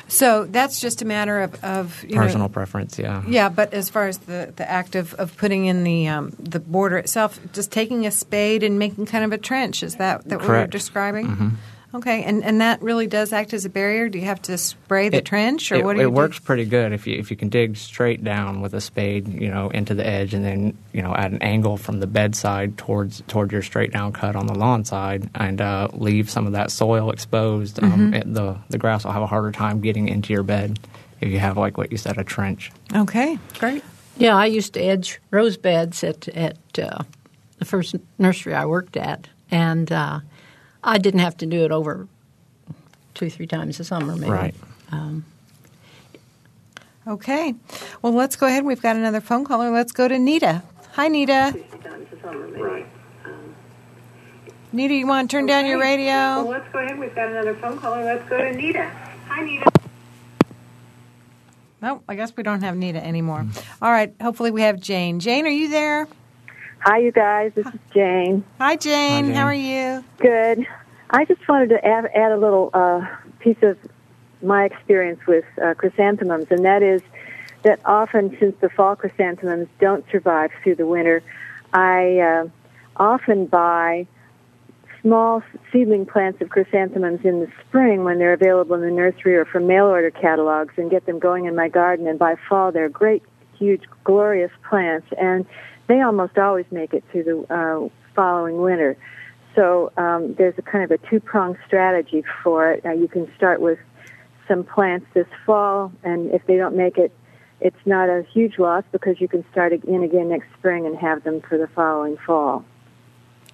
[SPEAKER 1] so that's just a matter of, of you
[SPEAKER 2] Personal
[SPEAKER 1] know,
[SPEAKER 2] preference, yeah.
[SPEAKER 1] Yeah, but as far as the, the act of, of putting in the um, the border itself, just taking a spade and making kind of a trench, is that, that what you're describing?
[SPEAKER 2] Mhm.
[SPEAKER 1] Okay, and, and that really does act as a barrier. Do you have to spray the
[SPEAKER 2] It-
[SPEAKER 1] trench, or
[SPEAKER 2] it,
[SPEAKER 1] what do
[SPEAKER 2] it
[SPEAKER 1] you
[SPEAKER 2] works pretty good if you if you can dig straight down with a spade, you know, into the edge, and then you know at an angle from the bedside towards toward your straight down cut on the lawn side, and uh, leave some of that soil exposed. Um,
[SPEAKER 1] Mhm.
[SPEAKER 2] it, the the grass will have a harder time getting into your bed if you have like what you said a trench.
[SPEAKER 1] Okay, great.
[SPEAKER 3] Yeah, I used to edge rose beds at at uh, the first nursery I worked at, and uh, I didn't have to do it over two, three times a summer, maybe.
[SPEAKER 2] Right.
[SPEAKER 3] Um,
[SPEAKER 1] Okay, well, let's go ahead. We've got another phone caller. Let's go to Nita. Hi, Nita. Right. Nita, you want to turn down your radio?
[SPEAKER 11] Well, let's go ahead. We've got another phone caller. Let's go to Nita. Hi, Nita.
[SPEAKER 1] No, I guess we don't have Nita anymore. All right, hopefully we have Jane. Jane, are you there?
[SPEAKER 12] Hi, you guys. This is Jane.
[SPEAKER 1] Hi, Jane.
[SPEAKER 12] Jane.
[SPEAKER 1] How are you?
[SPEAKER 12] Good. I just wanted to add, add a little uh, piece of my experience with uh, chrysanthemums, and that is that often, since the fall chrysanthemums don't survive through the winter, I uh, often buy small seedling plants of chrysanthemums in the spring when they're available in the nursery or from mail order catalogs and get them going in my garden. And by fall, they're great, huge, glorious plants, and they almost always make it through the uh, following winter. So um, there's a kind of a two-pronged strategy for it. Uh, you can start with some plants this fall, and if they don't make it, it's not a huge loss because you can start in again next spring and have them for the following fall.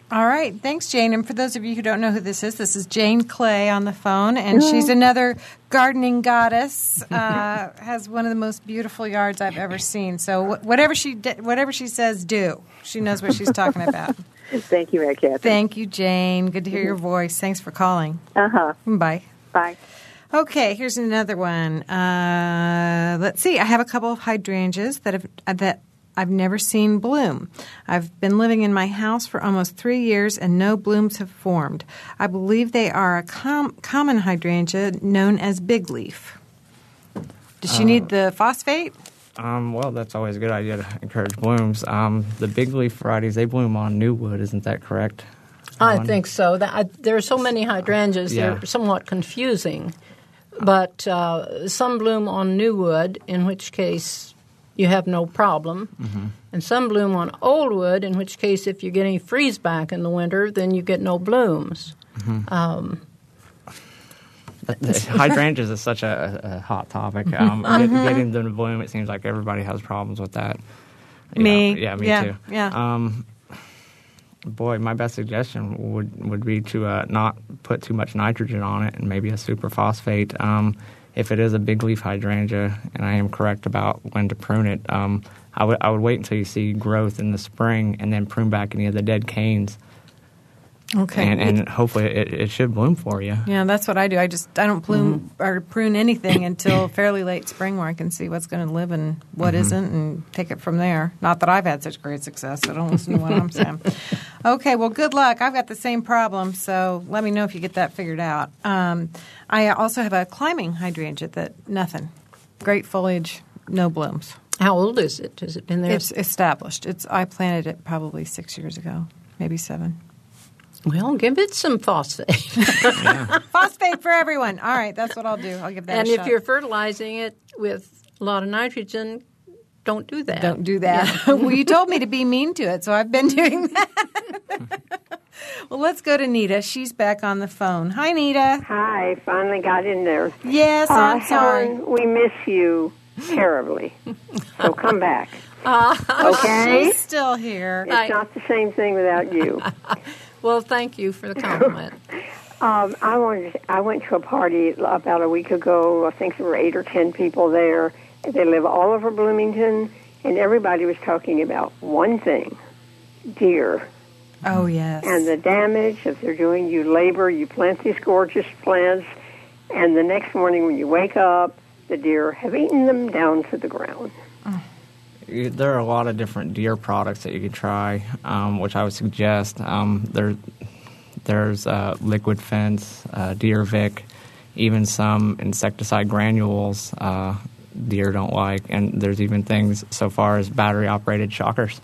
[SPEAKER 1] All right, thanks, Jane. And for those of you who don't know who this is, this is Jane Clay on the phone, and she's another gardening goddess. Uh, has one of the most beautiful yards I've ever seen. So wh- whatever she di- whatever she says, do. She knows what she's talking about.
[SPEAKER 12] Thank you, Mary Catherine.
[SPEAKER 1] Thank you, Jane. Good to hear your voice. Thanks for calling.
[SPEAKER 12] Uh huh.
[SPEAKER 1] Bye.
[SPEAKER 12] Bye.
[SPEAKER 1] Okay, here's another one. Uh, let's see. I have a couple of hydrangeas that have uh, that I've never seen bloom. I've been living in my house for almost three years, and no blooms have formed. I believe they are a com- common hydrangea known as big leaf. Does she
[SPEAKER 2] Uh,
[SPEAKER 1] need the phosphate?
[SPEAKER 2] Um, well, that's always a good idea to encourage blooms. Um, the big leaf varieties they bloom on new wood, isn't that correct?
[SPEAKER 3] I
[SPEAKER 2] On-
[SPEAKER 3] think so. That, I, there are so many hydrangeas;
[SPEAKER 2] Yeah.
[SPEAKER 3] they're somewhat confusing. But uh, some bloom on new wood, in which case you have no problem,
[SPEAKER 2] Mhm.
[SPEAKER 3] and some bloom on old wood, in which case if you get any freeze back in the winter, then you get no blooms.
[SPEAKER 2] Mhm.
[SPEAKER 3] Um,
[SPEAKER 2] hydrangeas is such a, a hot topic. Um, get-
[SPEAKER 1] Mhm.
[SPEAKER 2] getting them to bloom, it seems like everybody has problems with that.
[SPEAKER 1] Me.
[SPEAKER 2] yeah, yeah, me
[SPEAKER 1] Yeah,
[SPEAKER 2] too.
[SPEAKER 1] yeah.
[SPEAKER 2] Um, boy, my best suggestion would would be to uh, not put too much nitrogen on it, and maybe a superphosphate. Um, if it is a big leaf hydrangea, and I am correct about when to prune it, um, I would I would wait until you see growth in the spring, and then prune back any of the dead canes.
[SPEAKER 1] Okay.
[SPEAKER 2] and, and hopefully it, it should bloom for you.
[SPEAKER 1] Yeah, that's what I do. I just I don't plume
[SPEAKER 2] Mm-hmm.
[SPEAKER 1] or prune anything until fairly late spring, where I can see what's going to live and what
[SPEAKER 2] Mhm.
[SPEAKER 1] not and take it from there. Not that I've had such great success, so don't listen to what I'm saying. Okay, well, good luck. I've got the same problem, so let me know if you get that figured out. Um, I also have a climbing hydrangea that nothing, great foliage, no blooms.
[SPEAKER 3] How old is it? Has it been there?
[SPEAKER 1] It's established. It's I planted it probably six years ago, maybe seven.
[SPEAKER 3] Well, give it some phosphate.
[SPEAKER 1] Phosphate for everyone. All right, that's what I'll do. I'll give that.
[SPEAKER 3] and
[SPEAKER 1] a
[SPEAKER 3] if
[SPEAKER 1] shot.
[SPEAKER 3] you're fertilizing it with a lot of nitrogen, don't do that.
[SPEAKER 1] Don't do that. well, you told me to be mean to it, so I've been doing that. well, let's go to Nita. She's back on the phone. Hi, Nita.
[SPEAKER 11] Hi, finally got in there.
[SPEAKER 1] Yes,
[SPEAKER 11] Uh,
[SPEAKER 1] I'm sorry.
[SPEAKER 11] Helen, we miss you terribly. so come back.
[SPEAKER 3] Uh,
[SPEAKER 11] Okay?
[SPEAKER 1] She's still here.
[SPEAKER 11] It's not the same thing without you.
[SPEAKER 3] Well, thank you for the compliment.
[SPEAKER 11] Um, I wanted. I went to a party about a week ago. I think there were eight or ten people there. They live all over Bloomington, and everybody was talking about one thing: deer.
[SPEAKER 1] Oh yes.
[SPEAKER 11] And the damage that they're doing. You labor, you plant these gorgeous plants, and the next morning when you wake up, the deer have eaten them down to the ground.
[SPEAKER 2] You- There are a lot of different deer products that you can try, um, which I would suggest. Um, there, there's uh, liquid fence, uh, deer Vic, even some insecticide granules. Uh, deer don't like, and there's even things so far as battery operated shockers.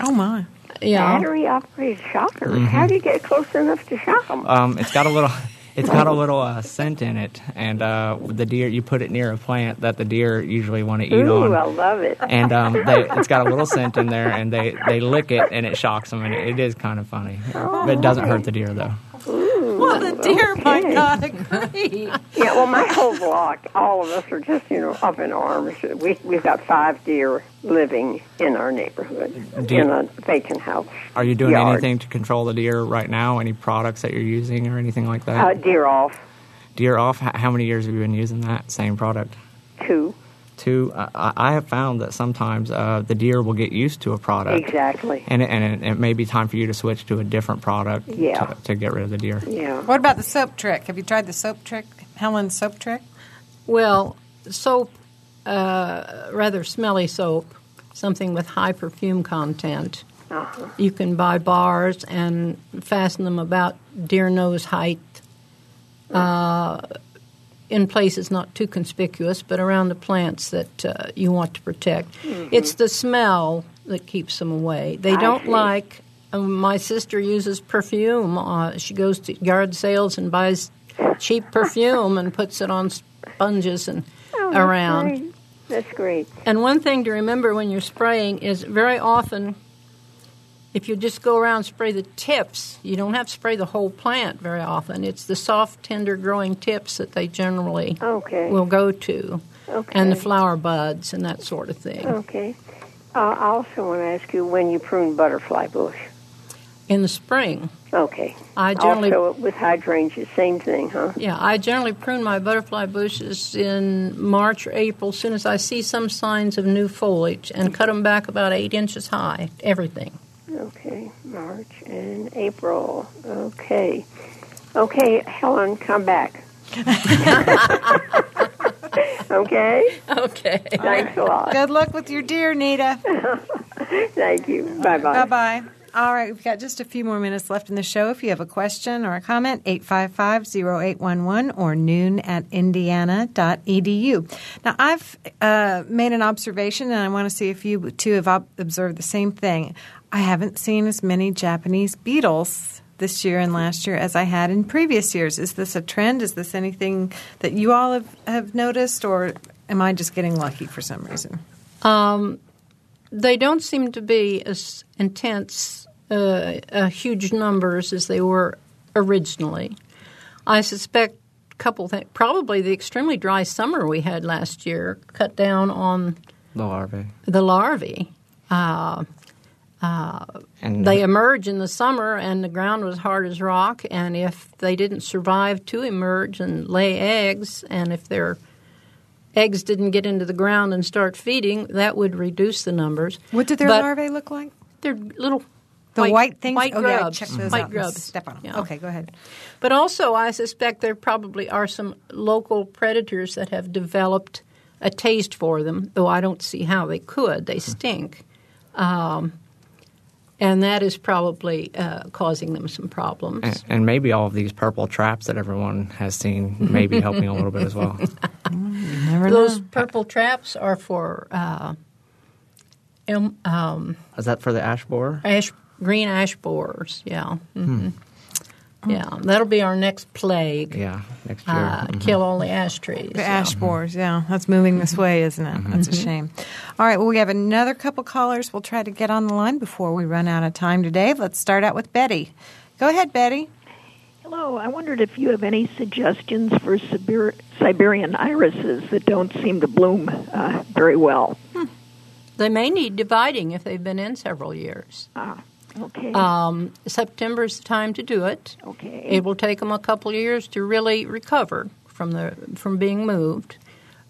[SPEAKER 1] Oh my.
[SPEAKER 3] Yeah.
[SPEAKER 11] Battery operated shockers.
[SPEAKER 2] Mhm.
[SPEAKER 11] How do you get close enough to shock them?
[SPEAKER 2] Um, it's got a little. It's got a little uh, scent in it, and uh, the deer. You put it near a plant that the deer usually want to eat
[SPEAKER 11] Ooh,
[SPEAKER 2] on.
[SPEAKER 11] I love it.
[SPEAKER 2] and um, they, it's got a little scent in there, and they, they lick it, and it shocks them, and it, it is kind of funny. But it doesn't hurt the deer, though.
[SPEAKER 1] Well, the deer might
[SPEAKER 11] okay.
[SPEAKER 1] not agree.
[SPEAKER 11] Yeah, well, my whole block, all of us are just, you know, up in arms. We, we've got five deer living in our neighborhood
[SPEAKER 2] Do
[SPEAKER 11] in a vacant house.
[SPEAKER 2] Are you doing
[SPEAKER 11] Yard.
[SPEAKER 2] anything to control the deer right now? Any products that you're using or anything like
[SPEAKER 11] Uh,
[SPEAKER 2] that?
[SPEAKER 11] deer off,
[SPEAKER 2] deer off. How many years have you been using that same product?
[SPEAKER 11] two.
[SPEAKER 2] Two. Uh, I I have found that sometimes uh, the deer will get used to a product.
[SPEAKER 11] Exactly.
[SPEAKER 2] And it, and it, it may be time for you to switch to a different product
[SPEAKER 11] Yeah.
[SPEAKER 2] to, to get rid of the deer.
[SPEAKER 11] Yeah.
[SPEAKER 1] What about the soap trick? Have you tried the soap trick, Helen's soap trick?
[SPEAKER 3] Well, soap, uh, rather smelly soap, something with high perfume content.
[SPEAKER 11] Uh-huh.
[SPEAKER 3] You can buy bars and fasten them about deer nose height uh, in places not too conspicuous, but around the plants that uh, you want to protect.
[SPEAKER 11] Mhm.
[SPEAKER 3] It's the smell that keeps them away. They
[SPEAKER 11] I
[SPEAKER 3] don't
[SPEAKER 11] see.
[SPEAKER 3] like. Um, my sister uses perfume. Uh, she goes to yard sales and buys cheap perfume and puts it on sponges and
[SPEAKER 11] Oh, that's
[SPEAKER 3] around.
[SPEAKER 11] great. That's great.
[SPEAKER 3] And one thing to remember when you're spraying is very often, if you just go around and spray the tips, you don't have to spray the whole plant very often. It's the soft, tender growing tips that they generally
[SPEAKER 11] Okay.
[SPEAKER 3] will go to,
[SPEAKER 11] Okay.
[SPEAKER 3] and the flower buds and that sort of thing.
[SPEAKER 11] Okay. Uh, I also want to ask you when you prune butterfly bush.
[SPEAKER 3] In the spring,
[SPEAKER 11] Okay.
[SPEAKER 3] I generally
[SPEAKER 11] also with hydrangeas, same thing, huh?
[SPEAKER 3] Yeah, I generally prune my butterfly bushes in March or April as soon as I see some signs of new foliage and cut them back about eight inches high, everything.
[SPEAKER 11] Okay, March and April. Okay. Okay, Helen, come back. okay?
[SPEAKER 3] Okay.
[SPEAKER 11] Thanks a lot.
[SPEAKER 1] Good luck with your deer, Nita.
[SPEAKER 11] Thank you. Bye bye.
[SPEAKER 1] Bye bye. All right, we've got just a few more minutes left in the show. If you have a question or a comment, 855 0811 or noon at indiana.edu. Now, I've uh, made an observation, and I want to see if you too have ob- observed the same thing. I haven't seen as many Japanese beetles this year and last year as I had in previous years. Is this a trend? Is this anything that you all have, have noticed, or am I just getting lucky for some reason?
[SPEAKER 3] Um, they don't seem to be as intense, uh, uh, huge numbers as they were originally. I suspect a couple things. Probably the extremely dry summer we had last year cut down on
[SPEAKER 2] The larvae.
[SPEAKER 3] the larvae. Uh, uh,
[SPEAKER 2] And
[SPEAKER 3] they emerge in the summer, and the ground was hard as rock. And if they didn't survive to emerge and lay eggs, and if their eggs didn't get into the ground and start feeding, that would reduce the numbers.
[SPEAKER 1] What did their
[SPEAKER 3] But
[SPEAKER 1] larvae look like?
[SPEAKER 3] They're little
[SPEAKER 1] The white, things?
[SPEAKER 3] white
[SPEAKER 1] oh, yeah,
[SPEAKER 3] grubs.
[SPEAKER 1] check those
[SPEAKER 3] white
[SPEAKER 1] out
[SPEAKER 3] grubs.
[SPEAKER 1] Step on them.
[SPEAKER 3] Yeah.
[SPEAKER 1] Okay, go ahead.
[SPEAKER 3] But also, I suspect there probably are some local predators that have developed a taste for them, though I don't see how they could. They stink. Um, and that is probably uh, causing them some problems.
[SPEAKER 2] And, and maybe all of these purple traps that everyone has seen may be helping a little bit as well.
[SPEAKER 1] Never
[SPEAKER 3] Those
[SPEAKER 1] know.
[SPEAKER 3] purple traps are for uh, um,
[SPEAKER 2] Is that for the ash borer?
[SPEAKER 3] ash, green ash borers. Yeah. hmm Yeah, that'll be our next plague.
[SPEAKER 2] Yeah, next year.
[SPEAKER 3] Uh,
[SPEAKER 2] Mhm.
[SPEAKER 3] Kill all the ash trees.
[SPEAKER 1] The ash borers, yeah. That's moving this way, isn't it? That's a shame. All right, well, we have another couple callers we'll try to get on the line before we run out of time today. Let's start out with Betty. Go ahead, Betty.
[SPEAKER 13] Hello, I wondered if you have any suggestions for Sibir- Siberian irises that don't seem to bloom uh, very well.
[SPEAKER 3] They may need dividing if they've been in several years.
[SPEAKER 13] Ah, okay.
[SPEAKER 3] Um, September is the time to do it.
[SPEAKER 13] Okay.
[SPEAKER 3] It will take them a couple of years to really recover from the from being moved,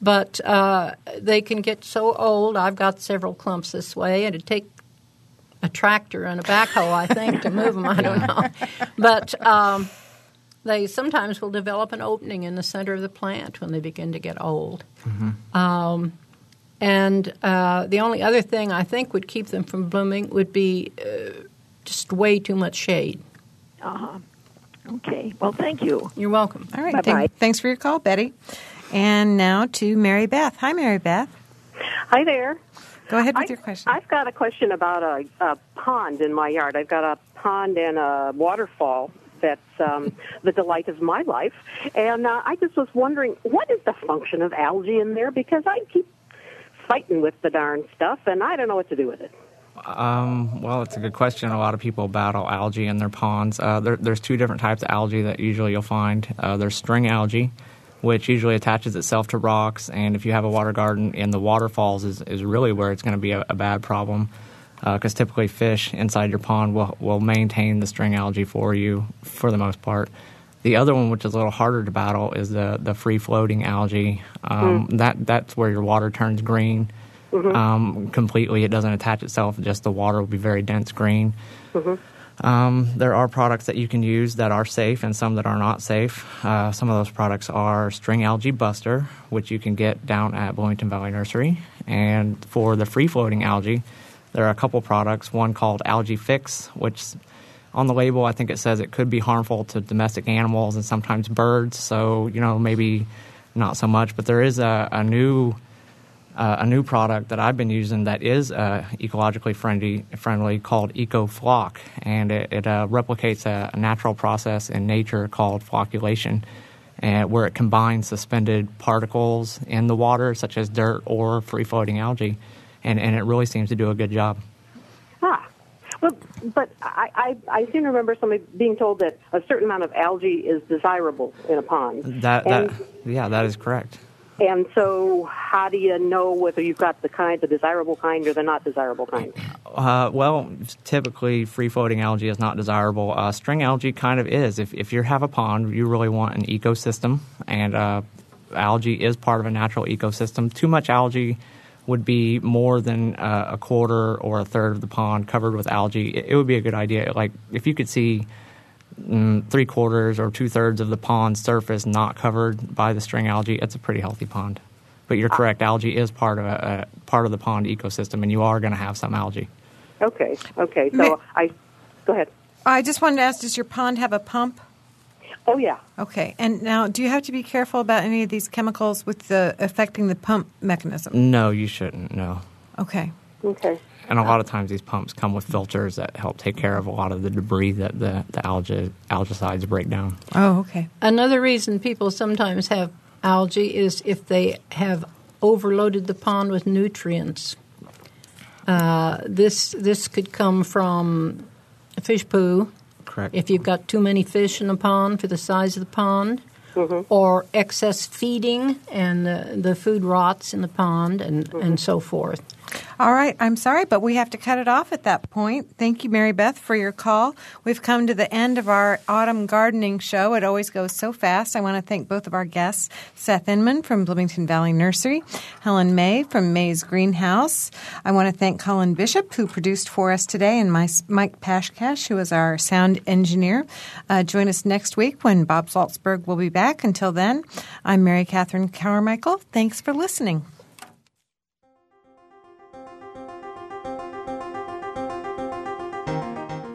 [SPEAKER 3] but uh, they can get so old. I've got several clumps this way, and it'd take a tractor and a backhoe, I think, to move them. I don't know, but. Um, they sometimes will develop an opening in the center of the plant when they begin to get old. Um, and uh, the only other thing I think would keep them from blooming would be uh, just way too much shade.
[SPEAKER 13] Uh-huh. Okay. Well, thank you.
[SPEAKER 3] You're welcome.
[SPEAKER 1] All right,
[SPEAKER 13] Bye-bye.
[SPEAKER 1] thank- thanks for your call, Betty. And now to Mary Beth. Hi, Mary Beth.
[SPEAKER 14] Hi there.
[SPEAKER 1] Go ahead with
[SPEAKER 14] I,
[SPEAKER 1] your question.
[SPEAKER 14] I've got a question about a, a pond in my yard. I've got a pond and a waterfall that's um, the delight of my life. And uh, I just was wondering, what is the function of algae in there? Because I keep fighting with the darn stuff, and I don't know what to do with it.
[SPEAKER 2] Um, well, it's a good question. A lot of people battle algae in their ponds. Uh, there, there's two different types of algae that usually you'll find. Uh, there's string algae, which usually attaches itself to rocks, and if you have a water garden and the waterfalls, is, is really where it's going to be a, a bad problem. Because uh, typically, fish inside your pond will, will maintain the string algae for you for the most part. The other one, which is a little harder to battle, is the, the free floating algae. Um, mm. That that's where your water turns green mm-hmm. um, completely. It doesn't attach itself; just the water will be very dense green. Mm-hmm. Um, there are products that you can use that are safe and some that are not safe. Uh, some of those products are String Algae Buster, which you can get down at Bloomington Valley Nursery. And for the free floating algae, there are a couple products. One called Algae Fix, which on the label I think it says it could be harmful to domestic animals and sometimes birds. So you know maybe not so much. But there is a, a new uh, a new product that I've been using that is uh, ecologically friendly, friendly called EcoFloc, and it, it uh, replicates a, a, natural process in nature called flocculation, and where it combines suspended particles in the water, such as dirt or free floating algae, and, and it really seems to do a good job.
[SPEAKER 14] Ah, well, but I, I, I seem to remember somebody being told that a certain amount of algae is desirable in a pond.
[SPEAKER 2] That, that yeah, that is correct.
[SPEAKER 14] And so, how do you know whether you've got the kind, the desirable kind, or the not desirable kind?
[SPEAKER 2] Uh, well, typically, free floating algae is not desirable. Uh, string algae kind of is. If, if you have a pond, you really want an ecosystem, and uh, algae is part of a natural ecosystem. Too much algae would be more than uh, a quarter or a third of the pond covered with algae. It, it would be a good idea. Like, if you could see mm, three quarters or two thirds of the pond surface not covered by the string algae, it's a pretty healthy pond. But you're correct, algae is part of a, a part of the pond ecosystem, and you are going to have some algae.
[SPEAKER 14] Okay, okay. So I go ahead.
[SPEAKER 1] I just wanted to ask: Does your pond have a pump?
[SPEAKER 14] Oh yeah.
[SPEAKER 1] Okay. And now, do you have to be careful about any of these chemicals with the affecting the pump mechanism?
[SPEAKER 2] No, you shouldn't. No.
[SPEAKER 1] Okay.
[SPEAKER 14] Okay.
[SPEAKER 2] And a lot of times these pumps come with filters that help take care of a lot of the debris that the, the algae, algicides break down.
[SPEAKER 1] Oh, okay.
[SPEAKER 3] Another reason people sometimes have algae is if they have overloaded the pond with nutrients. Uh, this this could come from fish poo.
[SPEAKER 2] Correct.
[SPEAKER 3] If you've got too many fish in the pond for the size of the pond,
[SPEAKER 14] mm-hmm.
[SPEAKER 3] or excess feeding and the, the food rots in the pond and, mm-hmm. and so forth.
[SPEAKER 1] All right, I'm sorry, but we have to cut it off at that point. Thank you, Mary Beth, for your call. We've come to the end of our autumn gardening show. It always goes so fast. I want to thank both of our guests, Seth Inman from Bloomington Valley Nursery, Helen May from May's Greenhouse. I want to thank Colin Bishop, who produced for us today, and my, Mike Pashkash, who is our sound engineer. Uh, join us next week when Bob Salzberg will be back. Until then, I'm Mary Catherine Carmichael. Thanks for listening.